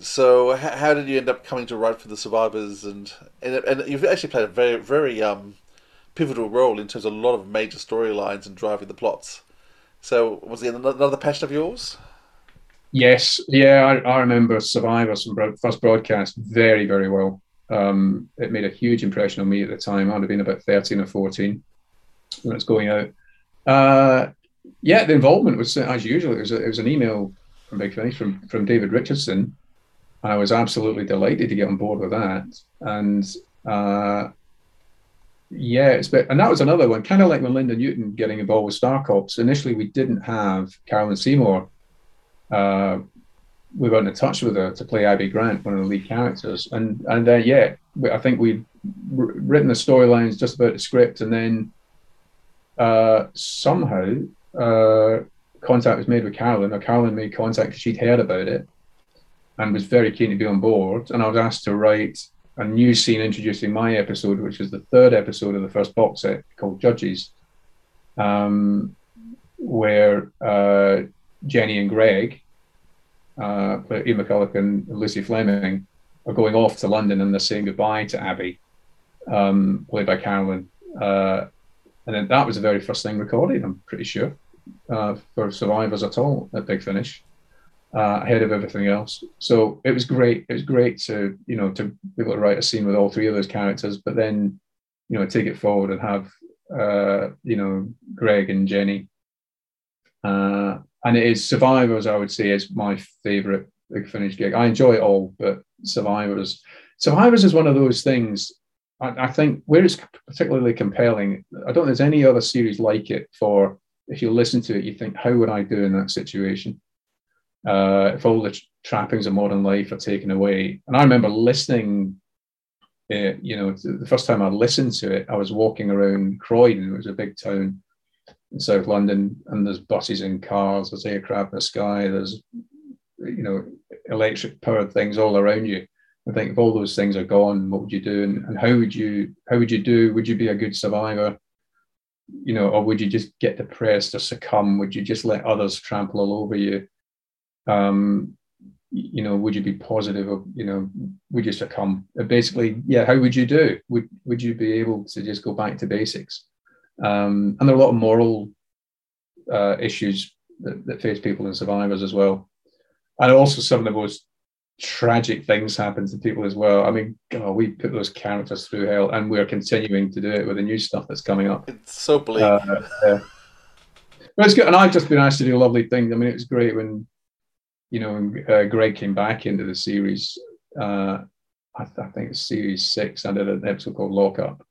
Speaker 3: So, how did you end up coming to write for The Survivors? And, and, and you've actually played a very, very um, pivotal role in terms of a lot of major storylines and driving the plots. So, was it another passion of yours?
Speaker 8: Yes, yeah, I, I remember Survivors from first broadcast very, very well. Um, it made a huge impression on me at the time. I'd have been about 13 or 14 when it's going out. Uh, yeah, the involvement was as usual. It was, a, it was an email from Big Finish from from David Richardson, and I was absolutely delighted to get on board with that. And uh, yeah, it's been, and that was another one, kind of like when Linda Newton getting involved with Star Cops. Initially, we didn't have Carolyn Seymour. Uh, we weren't in touch with her to play Abby Grant, one of the lead characters, and and then yeah, I think we'd written the storylines just about the script, and then uh, somehow uh, contact was made with Carolyn, or Carolyn made contact because she'd heard about it and was very keen to be on board. And I was asked to write a new scene introducing my episode, which was the third episode of the first box set called Judges, um, where uh, Jenny and Greg, uh, Ian McCulloch and Lucy Fleming, are going off to London and they're saying goodbye to Abby, um, played by Carolyn. Uh, and then that was the very first thing recorded, I'm pretty sure, uh, for Survivors at all at Big Finish, uh, ahead of everything else. So it was great. It was great to you know to be able to write a scene with all three of those characters, but then you know take it forward and have uh, you know Greg and Jenny. Uh, and it is Survivors, I would say, is my favorite Big Finish gig. I enjoy it all, but Survivors, Survivors is one of those things I, I think where it's particularly compelling, I don't think there's any other series like it for if you listen to it, you think, how would I do in that situation? Uh, if all the trappings of modern life are taken away. And I remember listening, uh, you know, the first time I listened to it, I was walking around Croydon, it was a big town in South London, and there's buses and cars, there's aircraft in the sky, there's, you know, electric powered things all around you. I think if all those things are gone, what would you do, and, and how would you how would you do? Would you be a good survivor? You know, or would you just get depressed or succumb? Would you just let others trample all over you? Um, you know, would you be positive or you know, would you succumb? Basically, yeah. How would you do? Would would you be able to just go back to basics? Um, and there are a lot of moral uh, issues that, that face people and survivors as well, and also some of the most tragic things happen to people as well. I mean, God, we put those characters through hell, and we're continuing to do it with the new stuff that's coming up.
Speaker 3: It's so bleak. Uh,
Speaker 8: yeah. But it's good, and I've just been asked to do a lovely things. I mean, it was great when, you know, when uh, Greg came back into the series. Uh, I, th- I, think it's series six. I did an episode called Lockup,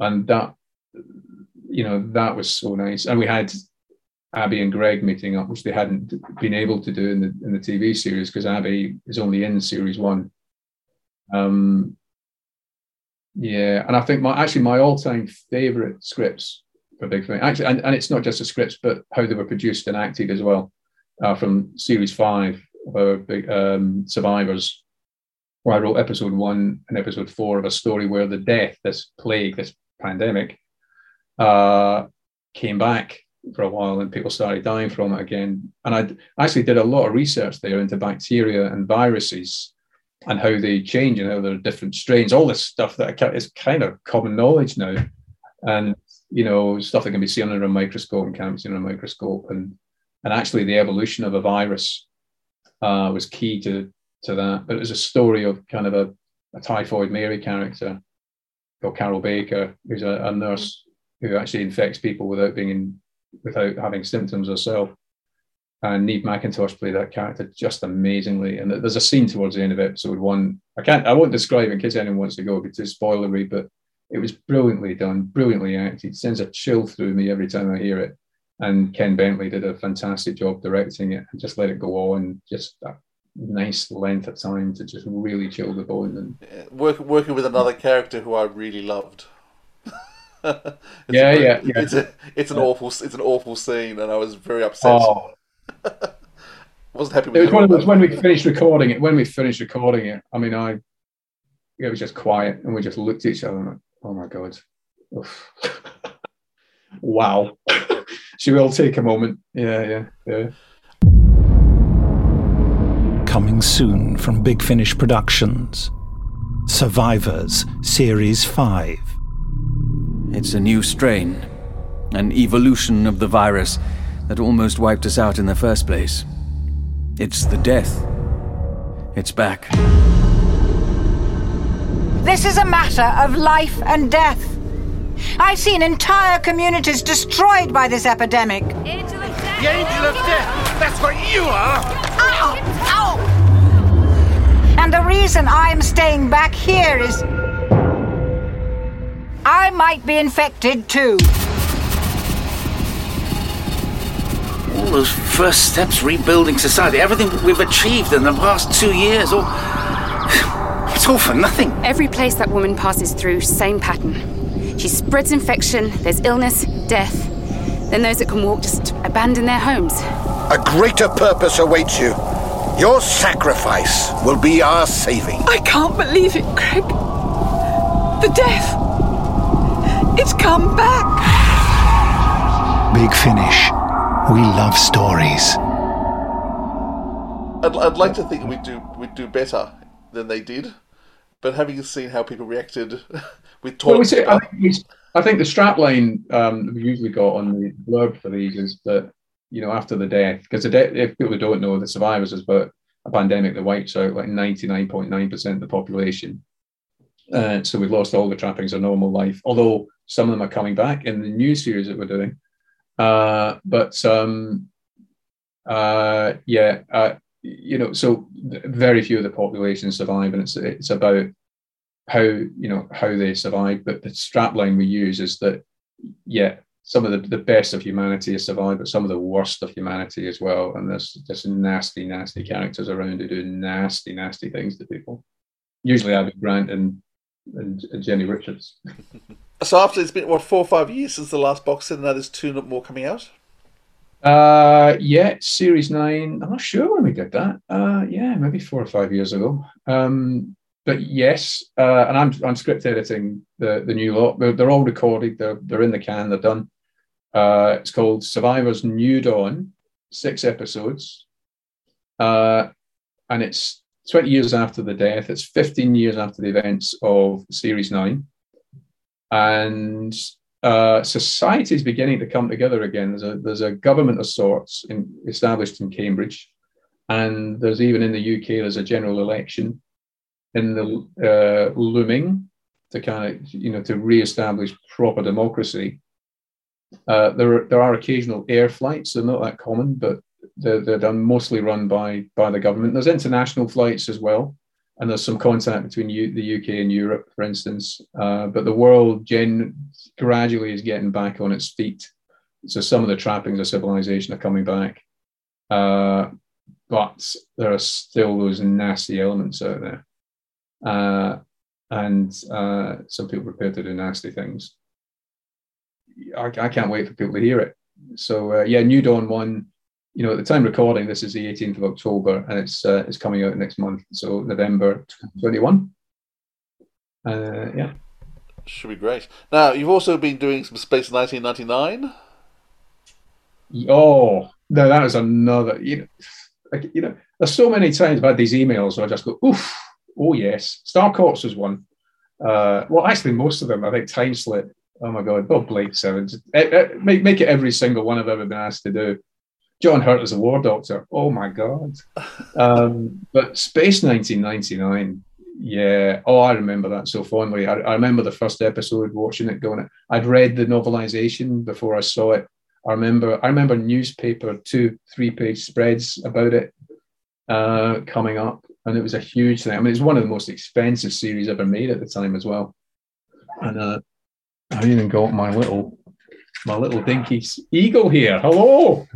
Speaker 8: and that, you know, that was so nice. And we had Abby and Greg meeting up, which they hadn't been able to do in the in the TV series because Abby is only in series one. Um, yeah, and I think my actually my all-time favorite scripts for Big Finish actually, and, and it's not just the scripts, but how they were produced and acted as well, uh, from series five of our big um, Survivors, where I wrote episode one and episode four of a story where the death, this plague, this pandemic, uh, came back for a while and people started dying from it again. And I actually did a lot of research there into bacteria and viruses and how they change and how there are different strains, all this stuff that is kind of common knowledge now. And, you know, stuff that can be seen under a microscope and can't be seen under a microscope. And, and actually the evolution of a virus uh, was key to, to that. But it was a story of kind of a, a typhoid Mary character called Carol Baker, who's a, a nurse who actually infects people without being in, without having symptoms herself. And Neve McIntosh played that character just amazingly. And there's a scene towards the end of episode one. I can't, I won't describe in case anyone wants to go, it's too spoilery, but it was brilliantly done, brilliantly acted. Sends a chill through me every time I hear it. And Ken Bentley did a fantastic job directing it and just let it go on, just a nice length of time to just really chill the bone. And
Speaker 3: working with another character who I really loved.
Speaker 8: yeah, yeah, yeah,
Speaker 3: It's a, it's an yeah. awful, it's an awful scene, and I was very upset.
Speaker 8: Oh.
Speaker 3: wasn't happy with
Speaker 8: it. Was one of those, when we finished recording it. When we finished recording it, I mean, I, it was just quiet, and we just looked at each other and went, "Oh my god, Oof. wow." Should we all take a moment? Yeah, yeah, yeah.
Speaker 4: Coming soon from Big Finish Productions. Survivors Series 5.
Speaker 22: It's a new strain, an evolution of the virus that almost wiped us out in the first place. It's the death. It's back.
Speaker 23: This is a matter of life and death. I've seen entire communities destroyed by this epidemic.
Speaker 14: Angel of Death!
Speaker 23: The Angel of
Speaker 14: Death! That's what you are!
Speaker 23: Ow! Ow! And the reason I'm staying back here is. I might be infected too.
Speaker 13: All those first steps rebuilding society, everything we've achieved in the past two years, all. It's all for nothing.
Speaker 24: Every place that woman passes through, same pattern. She spreads infection, there's illness, death. Then those that can walk just abandon their homes.
Speaker 25: A greater purpose awaits you. Your sacrifice will be our saving.
Speaker 26: I can't believe it, Greg. The death. It's come back.
Speaker 4: Big Finish. We love stories.
Speaker 3: I'd, I'd like to think we'd do we'd do better than they did, but having seen how people reacted with
Speaker 8: Well, we
Speaker 3: talking
Speaker 8: say, I, think I think the strapline um, we usually got on the blurb for these is that you know after the death, because the de- if people don't know, the survivors is about a pandemic that wipes out like ninety nine point nine percent of the population. Uh, so we've lost all the trappings of normal life, although some of them are coming back in the new series that we're doing. Uh, but um, uh, yeah, uh, you know, so very few of the population survive, and it's it's about how you know how they survive. But the strapline we use is that yeah, some of the, the best of humanity has survived, but some of the worst of humanity as well. And there's just nasty, nasty characters around who do nasty, nasty things to people. Usually Abby Grant and and, and Jenny Richards.
Speaker 3: So after it's been what four or five years since the last box set, and now there's two more coming out.
Speaker 8: Uh, yeah, series nine. I'm not sure when we did that. Uh, yeah, maybe four or five years ago. Um, but yes, uh, and I'm I'm script editing the the new lot. They're, they're all recorded. They're they're in the can. They're done. Uh, it's called Survivors New Dawn. Six episodes. Uh, and it's 20 years after the death. It's 15 years after the events of Series 9. And uh, society is beginning to come together again. There's a, there's a government of sorts in, established in Cambridge. And there's even in the UK, there's a general election in the uh, looming to kind of, you know, to re-establish proper democracy. Uh, there, there are occasional air flights. They're not that common, but they're, they're done mostly run by by the government. There's international flights as well, and there's some contact between U, the UK and Europe, for instance. Uh, but the world gen gradually is getting back on its feet. So some of the trappings of civilization are coming back, uh, but there are still those nasty elements out there, uh, and uh, some people prepare to do nasty things. I, I can't wait for people to hear it. So uh, yeah, New Dawn one you know, at the time recording, this is the 18th of October, and it's uh, it's coming out next month, so November 21. Uh, yeah,
Speaker 3: Should be great. Now you've also been doing some Space 1999.
Speaker 8: Oh no, that is another. You know, like, you know, there's so many times I've had these emails where I just go, oof, oh yes. Star Cops was one. Uh, well, actually, most of them. I think Time Slip. Oh my god, Bob Blake's 7. Eh, eh, make make it every single one I've ever been asked to do. John Hurt as a war doctor. Oh my god. Um, but Space 1999. Yeah. Oh, I remember that so fondly. I, I remember the first episode, watching it, going. I'd read the novelization before I saw it. I remember. I remember newspaper two, three page spreads about it uh, coming up, and it was a huge thing. I mean, it was one of the most expensive series ever made at the time as well. And uh, I even got my little my little dinky eagle here. Hello.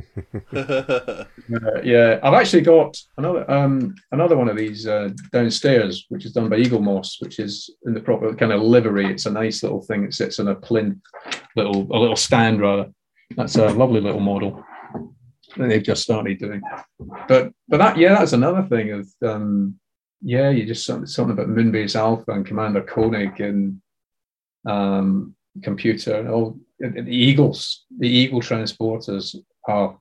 Speaker 8: Uh, yeah, I've actually got another um, another one of these uh, downstairs, which is done by Eaglemoss, which is in the proper kind of livery. It's a nice little thing. It sits on a plinth, little a little stand rather. That's a lovely little model that they've just started doing. But but that yeah, that's another thing of um, yeah, you just something, something about Moonbase Alpha and Commander Koenig and um, computer and all the Eagles, the Eagle transporters are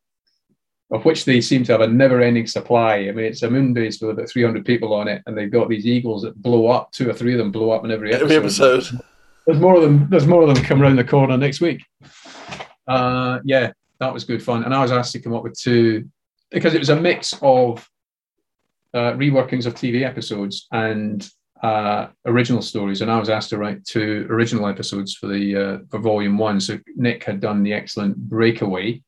Speaker 8: of which they seem to have a never-ending supply. I mean, it's a moon base with about 300 people on it, and they've got these eagles that blow up. Two or three of them blow up in every episode.
Speaker 3: Every episode.
Speaker 8: There's more of them. There's more of them come around the corner next week. Uh, yeah, that was good fun, and I was asked to come up with two because it was a mix of uh, reworkings of TV episodes and uh, original stories, and I was asked to write two original episodes for the uh, for Volume One. So Nick had done the excellent Breakaway,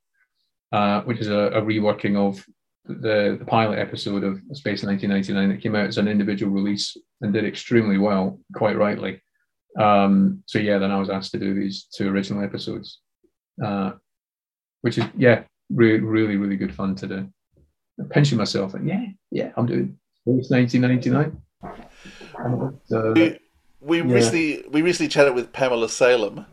Speaker 8: uh, which is a, a reworking of the, the pilot episode of Space 1999 that came out as an individual release and did extremely well, quite rightly. Um, so yeah, then I was asked to do these two original episodes, uh, which is yeah, really, really, really good fun to do. I'm pinching myself, and yeah, yeah, I'm doing Space 1999. Uh,
Speaker 3: we, we
Speaker 8: yeah.
Speaker 3: recently we recently chatted with Pamela Salem,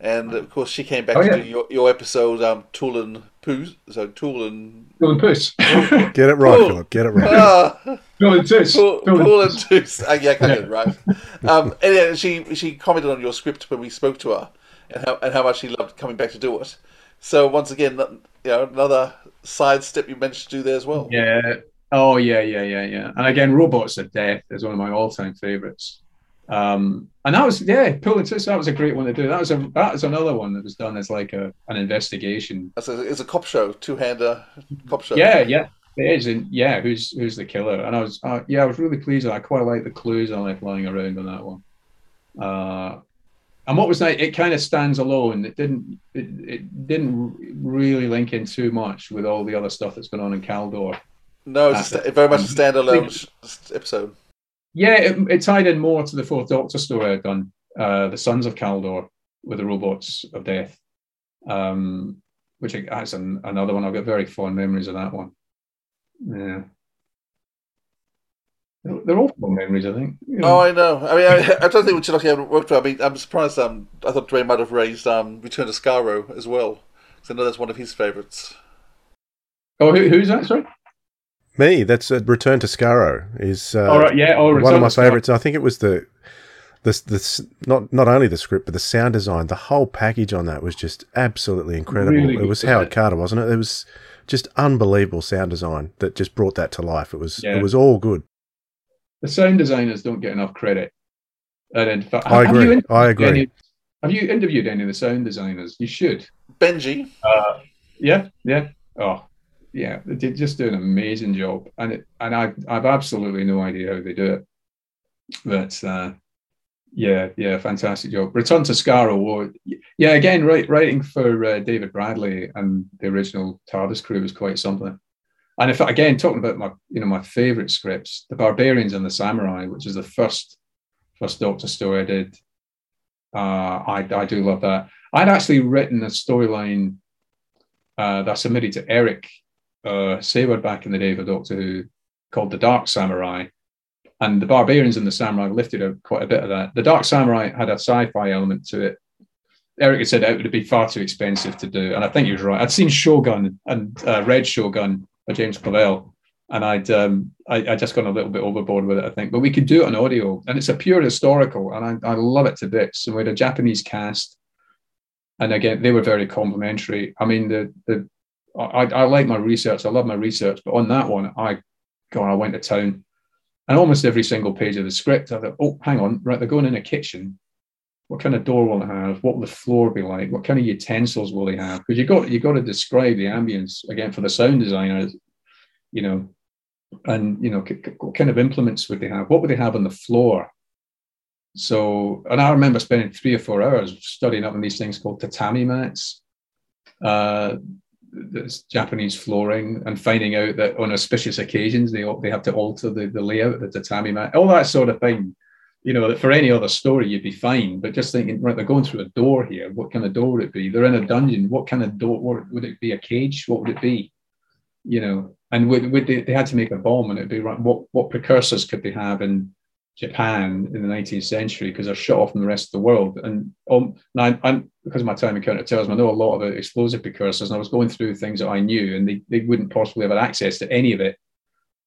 Speaker 3: and of course she came back
Speaker 8: Oh,
Speaker 3: to
Speaker 8: yeah.
Speaker 3: do your, your episode um, Tool and Poos. So Tool and
Speaker 8: Bill and Puss.
Speaker 2: Get it right,
Speaker 3: Cool.
Speaker 2: Philip. Get it right.
Speaker 3: Ah.
Speaker 8: Bill and Tuss.
Speaker 3: Pool,
Speaker 8: Bill and
Speaker 3: Pool and Toos. Uh, yeah, I got it right. Um, and yeah, she she commented on your script when we spoke to her, and how and how much she loved coming back to do it. So once again, you know, another side step you managed to do there as well.
Speaker 8: Yeah. Oh yeah, yeah, yeah, yeah. And again, Robots of Death is one of my all-time favorites. Um, and that was yeah, Twist. That was a great one to do. That was a that was another one that was done as like a an investigation.
Speaker 3: It's a, it's a cop show, two-hander cop show.
Speaker 8: Yeah, yeah, it is. And yeah, who's who's the killer? And I was uh, yeah, I was really pleased. I quite like the clues I left lying around on that one. Uh, and what was nice, it kind of stands alone. It didn't it, it didn't really link in too much with all the other stuff that's going on in Kaldor.
Speaker 3: No, it's a, very much a standalone sh- episode.
Speaker 8: Yeah, it, it tied in more to the Fourth Doctor story I'd done, uh, the Sons of Kaldor with the robots of death, um, which I- that's an, another one. I've got very fond memories of that one. Yeah, they're, they're all fond memories, I think. You know.
Speaker 3: Oh, I know. I mean, I, I don't think Chilocki ever worked well. I mean, I'm surprised. Um, I thought Dwayne might have raised um, Return to Skaro as well, because I know that's one of his favourites.
Speaker 8: Oh, who, who's that? Sorry.
Speaker 2: Me, that's uh, Return to Skaro is uh,
Speaker 8: right, yeah, oh,
Speaker 2: one
Speaker 8: Return
Speaker 2: of my favourites. I think it was the the the not not only the script but the sound design, the whole package on that was just absolutely incredible.
Speaker 8: Really
Speaker 2: it was Howard
Speaker 8: it?
Speaker 2: Carter, wasn't it? It was just unbelievable sound design that just brought that to life. It was
Speaker 8: Yeah.
Speaker 2: it was all good.
Speaker 8: The sound designers don't get enough credit. And in fact,
Speaker 2: I
Speaker 8: have you
Speaker 2: agree.
Speaker 8: interviewed
Speaker 2: I agree.
Speaker 8: any- have you interviewed any of the sound designers? You should.
Speaker 3: Benji.
Speaker 8: Uh, yeah, yeah. Oh, yeah. They did just do an amazing job, and it, and I I've absolutely no idea how they do it, but uh, yeah, yeah, fantastic job. Return to well, Yeah, again, right, writing for uh, David Bradley and the original TARDIS crew was quite something. And if again talking about my you know my favorite scripts, the Barbarians and the Samurai, which is the first first Doctor story I did. Uh, I I do love that. I'd actually written a storyline uh, that I submitted to Eric uh, Saward back in the day for Doctor Who called The Dark Samurai. And the Barbarians and the Samurai lifted a, quite a bit of that. The Dark Samurai had a sci fi element to it. Eric had said it would be far too expensive to do. And I think he was right. I'd seen Shogun and uh, read Shogun by James Clavell. And I'd um, I, I just gone a little bit overboard with it, I think. But we could do it on audio, and it's a pure historical, and I, I love it to bits. And we had a Japanese cast, and again they were very complimentary. I mean, the the I, I like my research. I love my research, but on that one, I God, I went to town, and almost every single page of the script, I thought, oh, hang on, right, they're going in a kitchen. What kind of door will it have? What will the floor be like? What kind of utensils will they have? Because you got you got to describe the ambience again for the sound designers, you know, and you know, what kind of implements would they have? What would they have on the floor? So, and I remember spending three or four hours studying up on these things called tatami mats, uh, this Japanese flooring, and finding out that on auspicious occasions they they have to alter the, the layout of the tatami mat, all that sort of thing. You know, for any other story you'd be fine, but just thinking, right, they're going through a door here. What kind of door would it be? They're in a dungeon. What kind of door would would it be? A cage? What would it be? You know, and would, would they, they had to make a bomb, and it'd be right. What what precursors could they have in Japan in the 19th century because they're shut off from the rest of the world. And um, now I'm, because of my time in counterterrorism, I know a lot about explosive precursors, and I was going through things that I knew, and they, they wouldn't possibly have had access to any of it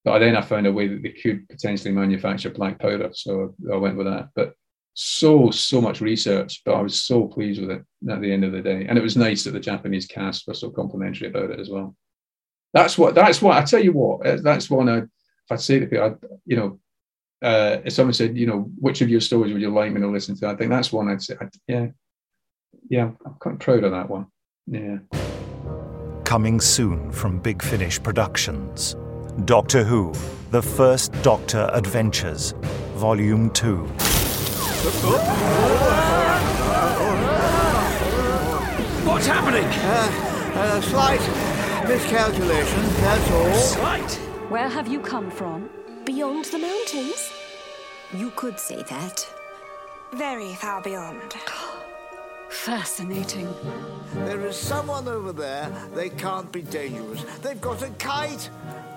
Speaker 8: But then I found a way that they could potentially manufacture black powder, so I went with that. But so so much research, but I was so pleased with it at the end of the day, and it was nice that the Japanese cast were so complimentary about it as well. That's what that's what I tell you what that's one I if I say to people, I, you know, uh, if someone said, you know, which of your stories would you like me to listen to? I think that's one I'd say, I'd, yeah, yeah, I'm quite proud of that one. Yeah.
Speaker 4: Coming soon from Big Finish Productions. Doctor Who, The First Doctor Adventures, Volume 2.
Speaker 10: What's happening?
Speaker 27: Uh, a slight miscalculation, that's all.
Speaker 10: Slight?
Speaker 16: Where have you come from?
Speaker 12: Beyond the mountains? You could say that.
Speaker 23: Very far beyond.
Speaker 24: Fascinating.
Speaker 27: There is someone over there. They can't be dangerous. They've got a kite.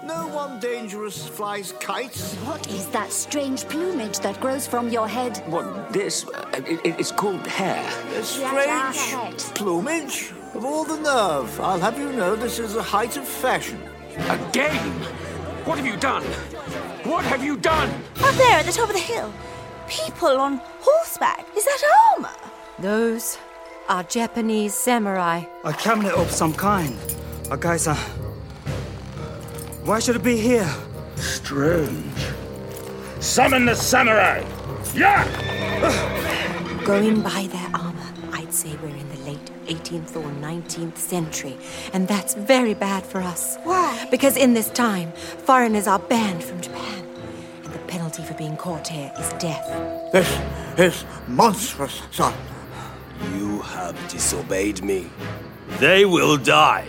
Speaker 27: No one dangerous flies kites.
Speaker 12: What is that strange plumage that grows from your head?
Speaker 19: What, this? Uh, it, it's called hair.
Speaker 27: A strange plumage? Of all the nerve, I'll have you know this is the height of fashion.
Speaker 10: A game? What have you done? What have you done?
Speaker 23: Up there at the top of the hill. People on horseback. Is that armor?
Speaker 28: Those are Japanese samurai.
Speaker 29: A cabinet of some kind. Uh, A geyser. Uh, why should it be here?
Speaker 10: Strange. Summon the samurai! Yeah!
Speaker 28: Going by their armor, I'd say we're in the late 18th or 19th century, and that's very bad for us.
Speaker 23: Why?
Speaker 28: Because in this time, foreigners are banned from Japan, and the penalty for being caught here is death.
Speaker 27: This is monstrous, son.
Speaker 30: You have disobeyed me. They will die.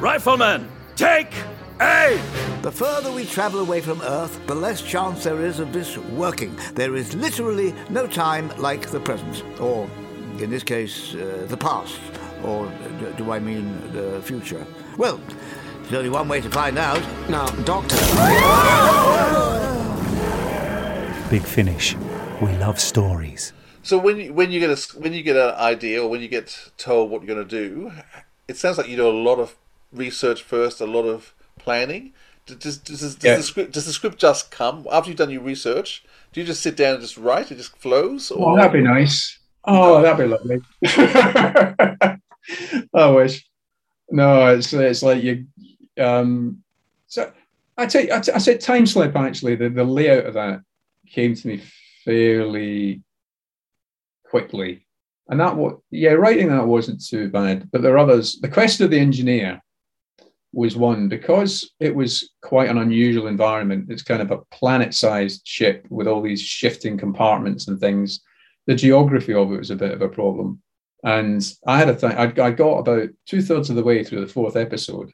Speaker 30: Riflemen, take aim!
Speaker 27: The further we travel away from Earth, the less chance there is of this working. There is literally no time like the present, or in this case, uh, the past, or do I mean the future? Well, there's only one way to find out.
Speaker 19: Now, Doctor.
Speaker 4: Big Finish. We love stories.
Speaker 3: So when you, when you get a when you get an idea or when you get told what you're going to do, it sounds like you do a lot of research first, a lot of planning. Does, does, does,
Speaker 8: Yeah.
Speaker 3: the script does the script just come after you've done your research? Do you just sit down and just write? It just flows.
Speaker 8: Oh, that'd be nice. Oh, that'd be lovely. I wish. No, it's it's like you. Um, so I take I, t- I said time slip actually. The the layout of that came to me fairly quickly, and that what yeah, writing that wasn't too bad. But there are others. The quest of the engineer was one because it was quite an unusual environment. It's kind of a planet-sized ship with all these shifting compartments and things. The geography of it was a bit of a problem. And I had a thing, I, got about two thirds of the way through the fourth episode,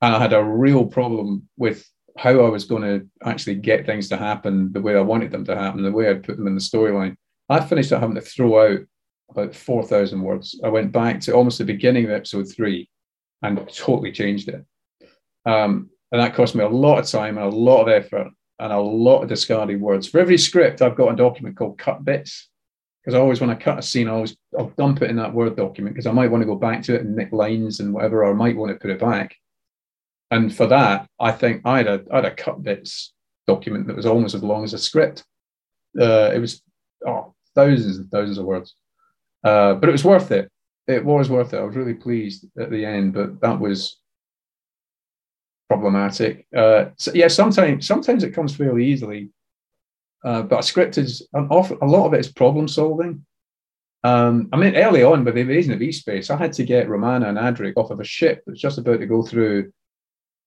Speaker 8: and I had a real problem with how I was going to actually get things to happen the way I wanted them to happen, the way I'd put them in the storyline. I finished up having to throw out about 4,000 words. I went back to almost the beginning of episode three and totally changed it. Um, and that cost me a lot of time and a lot of effort and a lot of discarded words. For every script, I've got a document called cut bits because I always, when I cut a scene, I always I'll dump it in that Word document because I might want to go back to it and nick lines and whatever, or I might want to put it back. And for that, I think I had a, I had a cut bits document that was almost as long as a script. Uh, it was oh, thousands and thousands of words, uh, but it was worth it. It was worth it. I was really pleased at the end, but that was problematic. Uh, so yeah, sometimes sometimes it comes fairly easily, uh, but a script is an awful, a lot of it is problem solving. Um, I mean, early on with the invasion of E-Space, I had to get Romana and Adric off of a ship that was just about to go through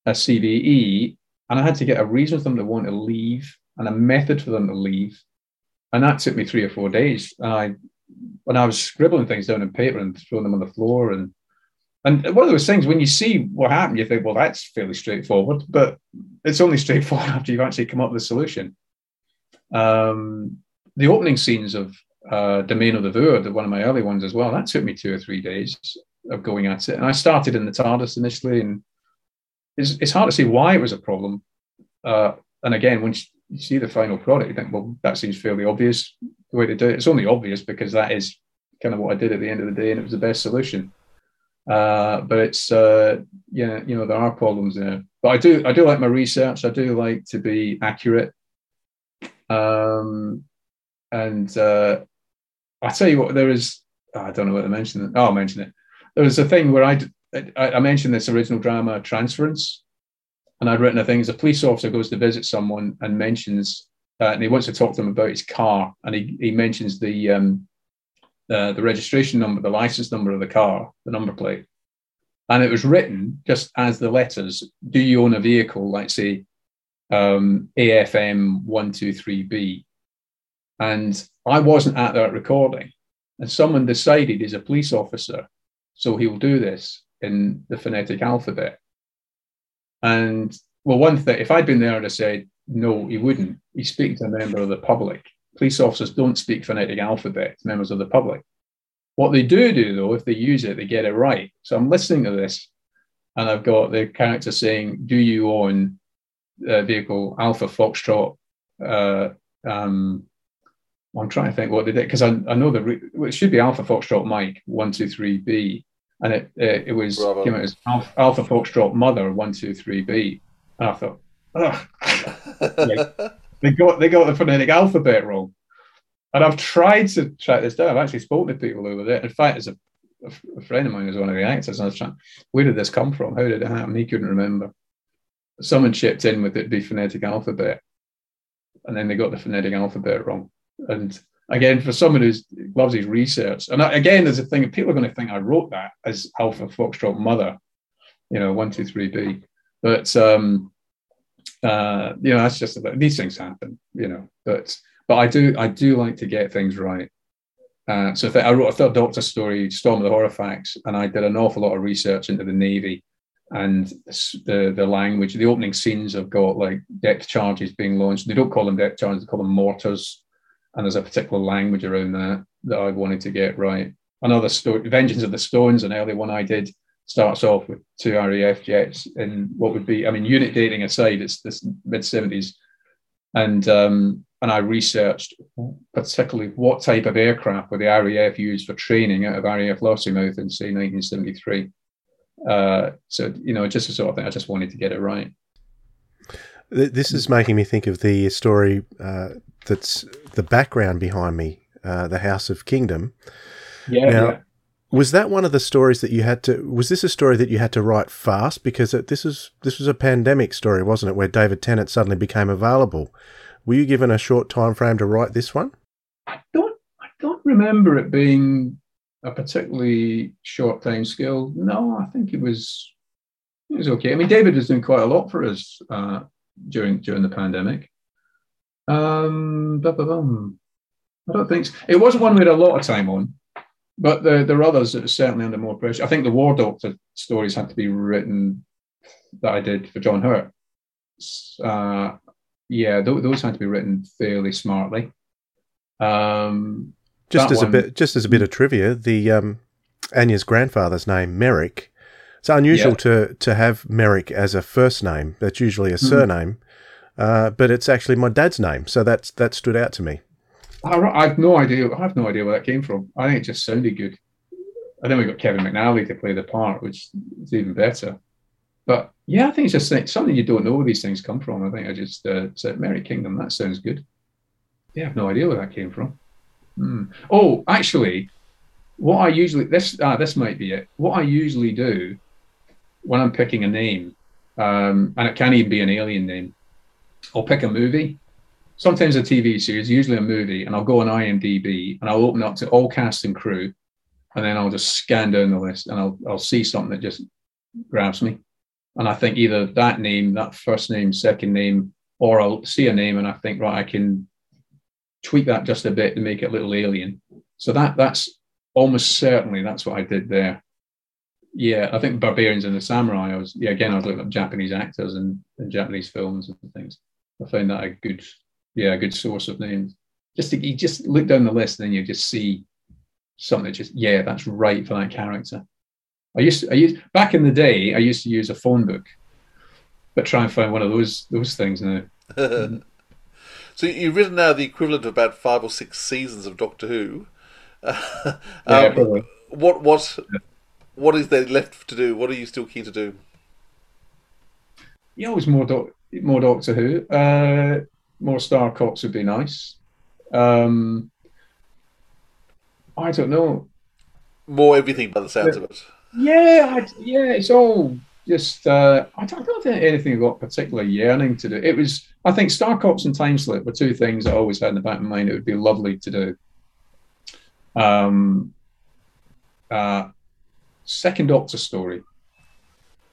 Speaker 8: a CVE, and I had to get a reason for them to want to leave and a method for them to leave, and that took me three or four days. And I, when I was scribbling things down on paper and throwing them on the floor, and and one of those things when you see what happened, you think, well, that's fairly straightforward, but it's only straightforward after you've actually come up with a solution. Um, the opening scenes of uh, Domain of the Void, one of my early ones as well, that took me two or three days of going at it. And I started in the TARDIS initially, and it's, it's hard to see why it was a problem. Uh, and again, once you see the final product, you think, well, that seems fairly obvious the way to do it. It's only obvious because that is kind of what I did at the end of the day, and it was the best solution. Uh, but it's uh, yeah, you know, there are problems there. but I do I do like my research. I do like to be accurate. Um, and uh, I tell you what, there is oh, I don't know whether to mention. it. Oh, I'll mention it. There was a thing where I I, I mentioned this original drama Transference, and I'd written a thing as a police officer goes to visit someone and mentions uh, and he wants to talk to them about his car, and he, he mentions the um, uh, the registration number, the license number of the car, the number plate, and it was written just as the letters. Do you own a vehicle, like say um, AFM one two three B? And I wasn't at that recording, and someone decided he's a police officer, so he will do this in the phonetic alphabet. And well, one thing, if I'd been there, and I'd have said, no, he wouldn't. He's speaking to a member of the public. Police officers don't speak phonetic alphabet to members of the public. What they do do, though, if they use it, they get it right. So I'm listening to this, and I've got the character saying, "Do you own a vehicle Alpha Foxtrot?" Uh, um, I'm trying to think what they did because I, I know the re- well, it should be Alpha Foxtrot Mike one two three B, and it it, it was came out as Alpha, Alpha Foxtrot Mother one two three B. And I thought, like, they got they got the phonetic alphabet wrong, and I've tried to track this down. I've actually spoken to people over there. In fact, as a, a friend of mine was one of the actors, and I was trying, where did this come from? How did it happen? He couldn't remember. Someone chipped in with it be phonetic alphabet, and then they got the phonetic alphabet wrong. And again, for someone who loves his research, and again, there's a thing people are going to think I wrote that as Alpha Foxtrot Mother, you know, one two three B, but um, uh, you know, that's just about, these things happen, you know. But but I do I do like to get things right. Uh, so I wrote a third Doctor story, Storm of the Horofax, and I did an awful lot of research into the Navy and the the language. The opening scenes have got like depth charges being launched. They don't call them depth charges; they call them mortars. And there's a particular language around that that I wanted to get right. Another story, Vengeance of the Stones, an early one I did, starts off with two RAF jets in what would be, I mean, unit dating aside, it's this mid 70s. And um, and I researched particularly what type of aircraft were the RAF used for training out of RAF Lossiemouth in say 1973. Uh, so you know, just a sort of thing. I just wanted to get it right.
Speaker 2: This is making me think of the story uh, that's the background behind me, uh, the House of Kingdom.
Speaker 8: Yeah.
Speaker 2: Now,
Speaker 8: yeah.
Speaker 2: Was that one of the stories that you had to? Was this a story that you had to write fast because it, this is this was a pandemic story, wasn't it? Where David Tennant suddenly became available. Were you given a short time frame to write this one?
Speaker 8: I don't. I don't remember it being a particularly short time scale. No, I think it was. It was okay. I mean, David was doing quite a lot for us uh, during during the pandemic. Um, I don't think so. it wasn't one we had a lot of time on. But there, there are others that are certainly under more pressure. I think the War Doctor stories had to be written that I did for John Hurt. Uh, yeah, th- those had to be written fairly smartly. Um,
Speaker 2: just as one, a bit, just as a bit of trivia, the um, Anya's grandfather's name Merrick. It's unusual yeah. to to have Merrick as a first name. That's usually a hmm. surname, mm. uh, but it's actually my dad's name, so that's that stood out to me.
Speaker 8: I, have no idea. I have no idea where that came from. I think it just sounded good. And then we got Kevin McNally to play the part, which is even better. But yeah, I think it's just something you don't know where these things come from. I think I just uh, said Merrick Kingdom. That sounds good. Yeah, I have no idea where that came from. Hmm. Oh, actually, what I usually this ah, this might be it. What I usually do when I'm picking a name, um, and it can even be an alien name, I'll pick a movie sometimes a TV series, usually a movie, and I'll go on IMDb and I'll open up to all cast and crew, and then I'll just scan down the list and I'll I'll see something that just grabs me, and I think either that name, that first name, second name, or I'll see a name and I think right, I can tweak that just a bit to make it a little alien. So that that's almost certainly that's what I did there. Yeah, I think Barbarians and the Samurai. I was yeah again I was looking up Japanese actors and, and Japanese films and things. I found that a good yeah, a good source of names. Just to, you just look down the list and then you just see something that just yeah, that's right for that character. I used to, I used back in the day I used to use a phone book, but try and find one of those those things now.
Speaker 3: so you've written now the equivalent of about five or six seasons of Doctor Who. um,
Speaker 8: yeah,
Speaker 3: what what what is there left to do? What are you still keen to do?
Speaker 8: yeah, always more doc, more Doctor Who. Uh, more Star Cops would be nice. Um, I don't know.
Speaker 3: More everything by the sounds of it.
Speaker 8: Yeah, I, yeah, it's all just. Uh, I don't, I don't think anything got particular yearning to do. It was. I think Star Cops and Time Slip were two things I always had in the back of my mind. It would be lovely to do. Um, uh, second Doctor story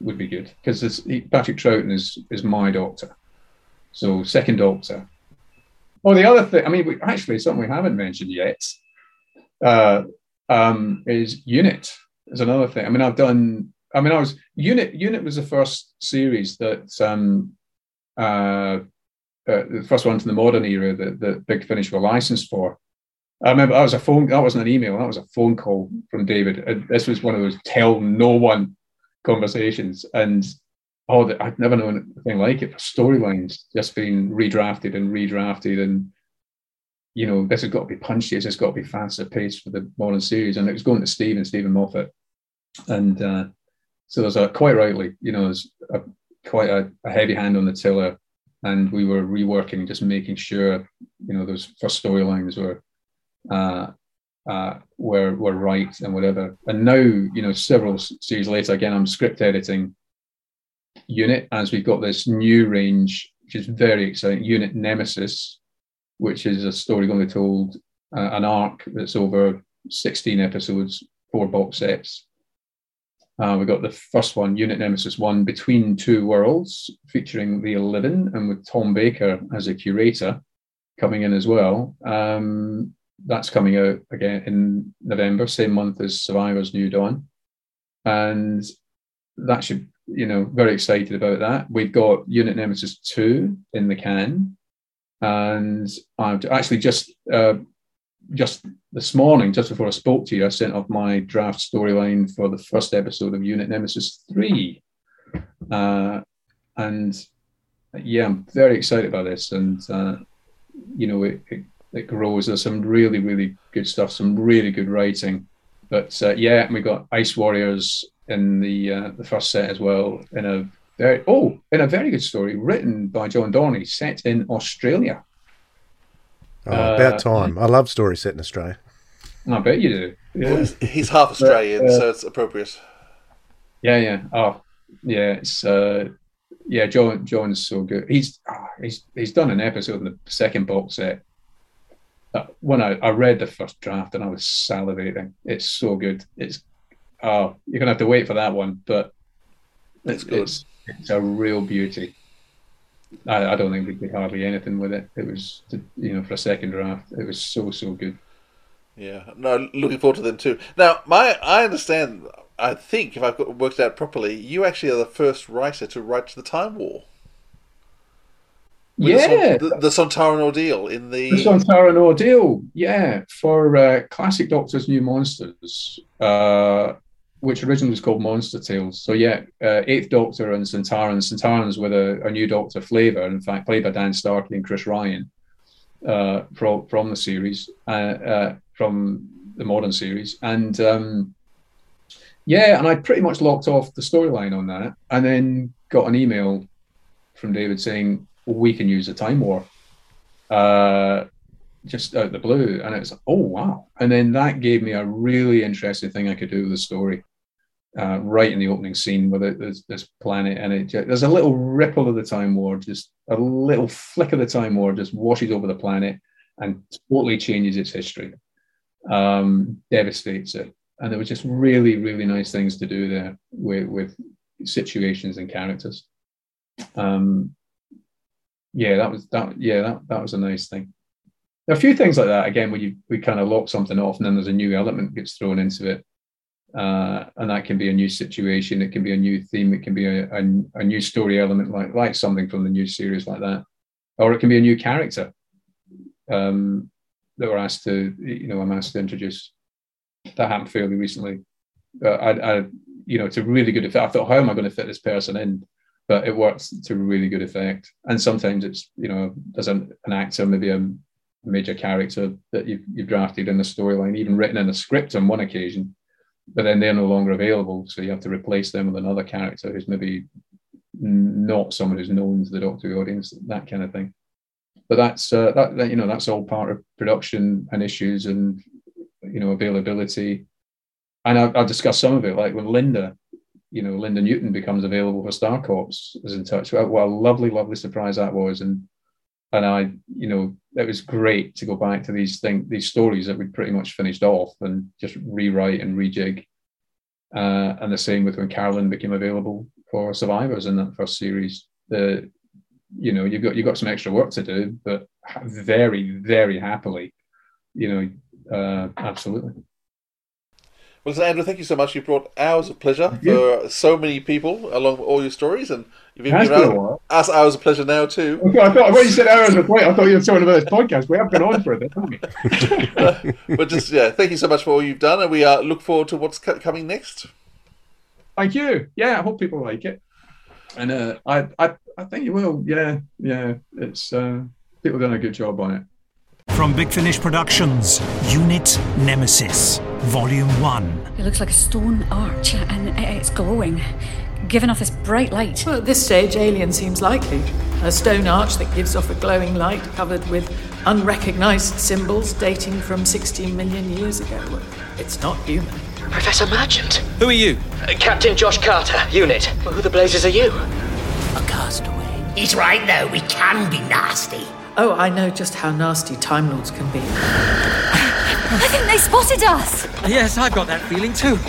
Speaker 8: would be good because Patrick Troughton is is my Doctor, so second Doctor. Oh, the other thing. I mean, we, actually, something we haven't mentioned yet uh, um, is Unit. Is another thing. I mean, I've done. I mean, I was Unit. Unit was the first series that um, uh, uh, the first one to the modern era that, that Big Finish were licensed for. I remember that was a phone. That wasn't an email. That was a phone call from David. And this was one of those tell no one conversations. And oh, I'd never known anything like it storylines just being redrafted and redrafted. And you know, this has got to be punchy. This has got to be faster paced for the modern series. And it was going to Stephen Steven Moffat, and uh, so there's a quite rightly, you know, there's a, quite a, a heavy hand on the tiller and we were reworking, just making sure you know those first storylines were uh, uh, were were right and whatever. And now, you know, several series later, again, I'm script editing Unit as we've got this new range, which is very exciting. Unit Nemesis, which is a story going to be told uh, an arc that's over 16 episodes, four box sets. Uh, we got the first one, Unit Nemesis One, Between Two Worlds, featuring the Eleven and with Tom Baker as a curator coming in as well. Um, that's coming out again in November, same month as Survivor's New Dawn. And that should, you know, very excited about that. We've got Unit Nemesis 2 in the can. And I've actually just uh, just this morning, just before I spoke to you, I sent off my draft storyline for the first episode of Unit Nemesis 3. Uh, and yeah, I'm very excited about this. And, uh, you know, it, it that grows. There's some really, really good stuff, some really good writing. But uh, yeah, we got Ice Warriors in the uh, the first set as well. In a very oh, in a very good story written by John Dorney, set in Australia.
Speaker 2: Oh, about uh, time! I love stories set in Australia.
Speaker 8: I bet you do.
Speaker 3: Yeah. Well, he's half Australian, but, uh, so it's appropriate.
Speaker 8: Yeah, yeah. Oh, yeah. It's uh, yeah. John John's so good. He's oh, he's he's done an episode in the second box set when I, I read the first draft and I was salivating. It's so good. It's oh, you're gonna have to wait for that one, but it's good. It's, it's a real beauty. I, I don't think we did hardly anything with it. It was, you know, for a second draft, it was so so good.
Speaker 3: Yeah, no, looking forward to them too. Now, my I understand. I think if I've got worked out properly, you actually are the first writer to write to the Time War
Speaker 8: yeah,
Speaker 3: the, the, Sontaran ordeal in the
Speaker 8: the Sontaran ordeal. Yeah, for uh, classic Doctor's New Monsters, uh, which originally was called Monster Tales. So yeah, uh, Eighth Doctor and Sontaran. Sontarans with a, a, new Doctor flavor. In fact, played by Dan Starkey and Chris Ryan uh, from from the series, uh, uh, from the modern series, and. Um, yeah, and I pretty much locked off the storyline on that, and then got an email from David saying, we can use a time war uh, just out the blue. And it's, oh, wow. And then that gave me a really interesting thing I could do with the story. Uh, right in the opening scene with it, this, this planet, and it there's a little ripple of the time war, just a little flick of the time war, just washes over the planet and totally changes its history, um, devastates it. And there was just really, really nice things to do there with, with situations and characters. Um, yeah, that was that. Yeah, that that was a nice thing. There are a few things like that again where you we kind of lock something off and then there's a new element gets thrown into it, uh, and that can be a new situation. It can be a new theme. It can be a, a, a new story element like like something from the new series like that, or it can be a new character um, that we're asked to you know I'm asked to introduce. That happened fairly recently. Uh, I, I you know it's a really good effect. I thought, how am I going to fit this person in? but it works to really good effect. And sometimes it's you know there's an, an actor, maybe a major character that you've, you've drafted in the storyline, even written in a script on one occasion, but then they're no longer available, so you have to replace them with another character who's maybe not someone who's known to the Doctor audience, that kind of thing. But that's uh, that, that you know that's all part of production and issues and you know availability. And I'll discuss some of it, like when Linda, you know, Linda Newton becomes available for Star Cops, was in touch. Well, what a lovely, lovely surprise that was, and and I, you know, it was great to go back to these things, these stories that we'd pretty much finished off and just rewrite and rejig. Uh, and the same with when Carolyn became available for Survivors in that first series. The, you know, you've got you've got some extra work to do, but very, very happily, you know, uh, absolutely.
Speaker 3: Well, listen, Andrew, thank you so much. You brought hours of pleasure for so many people along with all your stories, and you've even given
Speaker 8: been a
Speaker 3: out-
Speaker 8: while.
Speaker 3: us hours of pleasure now too.
Speaker 8: Okay, I thought when you said hours of wait, I thought you were talking about this podcast. We have been on for a bit, haven't we?
Speaker 3: but just yeah, thank you so much for all you've done, and we uh, look forward to what's co- coming next.
Speaker 8: Thank you. Yeah, I hope people like it. And uh, I, I, I think you will. Yeah, yeah. It's uh, people done a good job on it.
Speaker 4: From Big Finish Productions, Unit Nemesis, Volume 1.
Speaker 31: It looks like a stone arch and it's glowing, giving off this bright light.
Speaker 32: Well, at this stage, alien seems likely. A stone arch that gives off a glowing light covered with unrecognized symbols dating from 16 million years ago. It's not human.
Speaker 33: Professor Merchant.
Speaker 32: Who are you?
Speaker 33: Uh, Captain Josh Carter, unit. Who the blazes are you?
Speaker 32: A castaway.
Speaker 33: He's right, though. We can be nasty.
Speaker 32: Oh, I know just how nasty Time Lords can be.
Speaker 31: I think they spotted us!
Speaker 10: Yes, I've got that feeling too.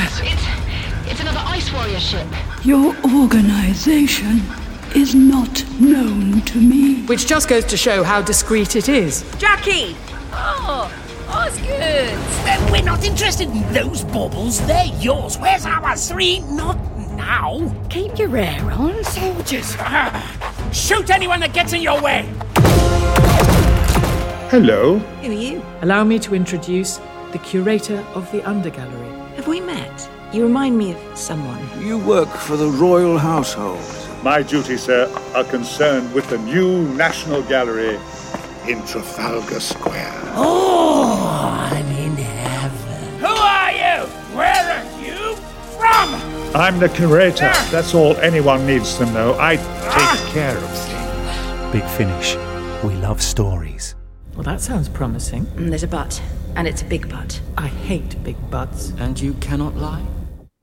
Speaker 12: It's, it's another Ice Warrior ship.
Speaker 34: Your organization is not known to me.
Speaker 32: Which just goes to show how discreet it is.
Speaker 12: Jackie!
Speaker 31: Oh, Osgood!
Speaker 33: Then we're not interested in those baubles. They're yours. Where's our three? Not now.
Speaker 31: Keep your hair on, soldiers.
Speaker 33: Shoot anyone that gets in your way.
Speaker 35: Hello.
Speaker 32: Who are you? Allow me to introduce the curator of the Undergallery.
Speaker 28: Have we met? You remind me of someone.
Speaker 35: You work for the royal household. My duties, sir, are concerned with the new National Gallery in Trafalgar Square.
Speaker 33: Oh, I'm in heaven. Who are you? Where are you from?
Speaker 35: I'm the curator. That's all anyone needs to know. I take ah. care of things.
Speaker 4: Big Finish. We love stories.
Speaker 32: Well, that sounds promising.
Speaker 31: Mm, There's a but, and it's a big but.
Speaker 32: I hate big butts.
Speaker 10: And you cannot lie?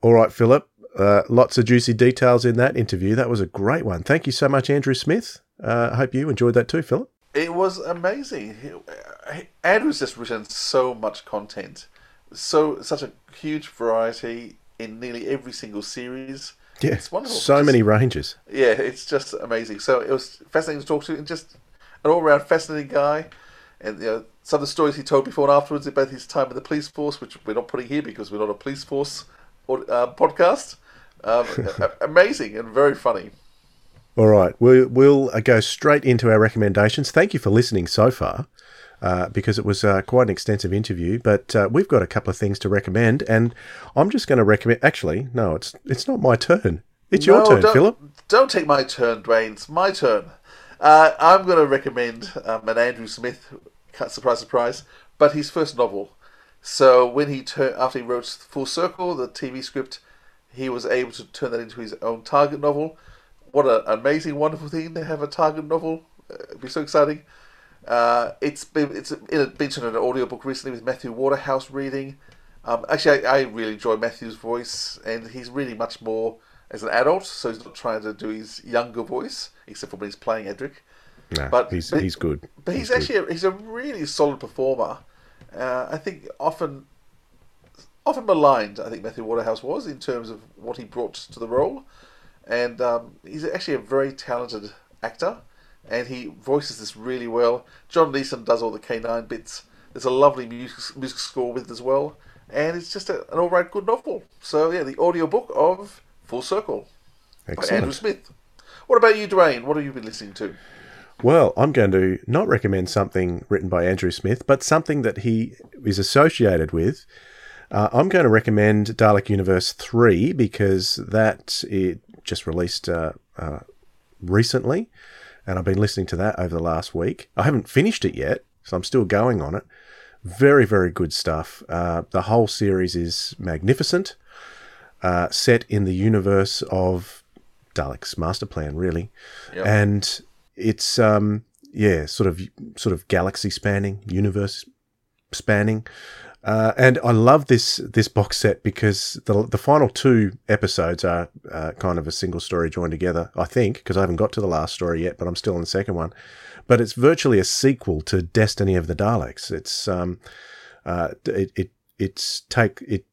Speaker 2: All right, Philip. Uh, lots of juicy details in that interview. That was a great one. Thank you so much, Andrew Smith. Uh, I hope you enjoyed that too, Philip.
Speaker 3: It was amazing. He- Andrew's just written so much content, so such a huge variety in nearly every single series.
Speaker 2: Yeah,
Speaker 3: it's wonderful.
Speaker 2: so
Speaker 3: Just-
Speaker 2: many ranges.
Speaker 3: Yeah, it's just amazing. So it was fascinating to talk to, and just an all-round fascinating guy. And you know, some of the stories he told before and afterwards about his time in the police force, which we're not putting here because we're not a police force or, uh, podcast. Um, amazing and very funny.
Speaker 2: All right, we'll, we'll uh, go straight into our recommendations. Thank you for listening so far, uh, because it was uh, quite an extensive interview. But uh, we've got a couple of things to recommend, and I'm just going to recommend. Actually, no, it's it's not my turn. It's your turn,
Speaker 3: don't-
Speaker 2: Philip.
Speaker 3: Don't take my turn, Dwayne. It's my turn. Uh, I'm going to recommend um, an Andrew Smith, surprise, surprise, but his first novel. So when he tur- after he wrote Full Circle, the TV script, he was able to turn that into his own Target novel. What an amazing, wonderful thing to have a Target novel! Uh, It'd be so exciting. Uh, it's been it's been mentioned in an audiobook recently with Matthew Waterhouse reading. Um, actually, I, I really enjoy Matthew's voice, and he's really much more as an adult, so he's not trying to do his younger voice, except for when he's playing Edric.
Speaker 2: No,
Speaker 3: But-
Speaker 2: he's
Speaker 3: but-
Speaker 2: he's good.
Speaker 3: But he's,
Speaker 2: good.
Speaker 3: actually a, he's a really solid performer. Uh, I think often often maligned. I think Matthew Waterhouse was in terms of what he brought to the role, and um, he's actually a very talented actor, and he voices this really well. John Leeson does all the K9 bits. There's a lovely music, music score with it as well, and it's just a, an all right good novel. So yeah, the audiobook of Full Circle by
Speaker 2: Excellent.
Speaker 3: Andrew Smith. What about you, Dwayne? What have you been listening to?
Speaker 2: Well, I'm going to not recommend something written by Andrew Smith, but something that he is associated with. Uh, I'm going to recommend Dalek Universe 3 because that it just released uh, uh, recently, and I've been listening to that over the last week. I haven't finished it yet, so I'm still going on it. Very, very good stuff. Uh, the whole series is magnificent, uh, set in the universe of Dalek's master plan, really,
Speaker 3: Yep.
Speaker 2: and it's um, yeah, sort of sort of galaxy spanning, universe spanning. Uh, and I love this this box set because the the final two episodes are uh, kind of a single story joined together. I think because I haven't got to the last story yet, but I'm still in the second one. But it's virtually a sequel to Destiny of the Daleks. It's um, uh, it, it it's take it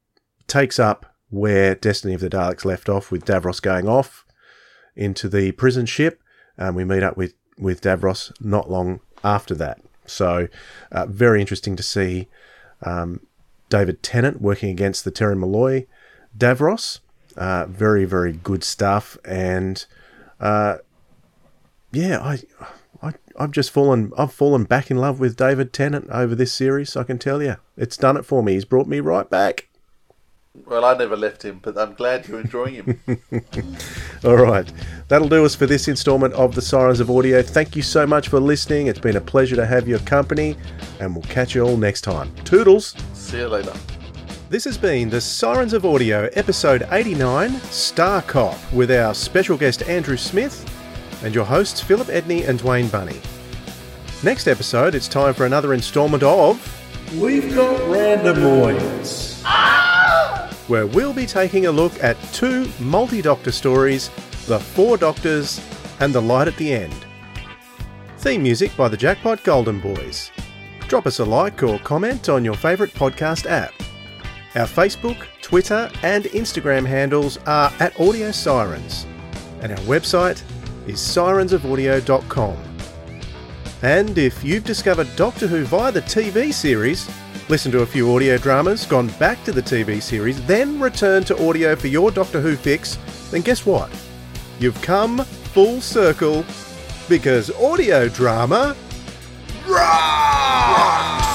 Speaker 2: takes up where Destiny of the Daleks left off with Davros going off into the prison ship, and we meet up with with Davros not long after that. So uh, very interesting to see um, David Tennant working against the Terry Molloy Davros. Uh, very very good stuff, and uh, yeah, I. I, I've just fallen. I've fallen back in love with David Tennant over this series. I can tell you, it's done it for me. He's brought me right back.
Speaker 3: Well, I never left him, but I'm glad you're enjoying him.
Speaker 2: All right, that'll do us for this instalment of the Sirens of Audio. Thank you so much for listening. It's been a pleasure to have your company, and we'll catch you all next time. Toodles.
Speaker 3: See you later.
Speaker 2: This has been the Sirens of Audio, episode 89, Star Cop, with our special guest Andrew Smith and your hosts Philip Edney and Dwayne Bunny. Next episode, it's time for another instalment of
Speaker 36: We've got randomoids.
Speaker 2: Where we'll be taking a look at two multi doctor stories The Four Doctors and The Light at the End. Theme music by the Jackpot Golden Boys. Drop us a like or comment on your favourite podcast app. Our Facebook, Twitter, and Instagram handles are at Audio Sirens, and our website is sirensofaudio.com. And if you've discovered Doctor Who via the TV series, listen to a few audio dramas, gone back to the TV series, then return to audio for your Doctor Who fix, then guess what? You've come full circle because audio drama. Rah!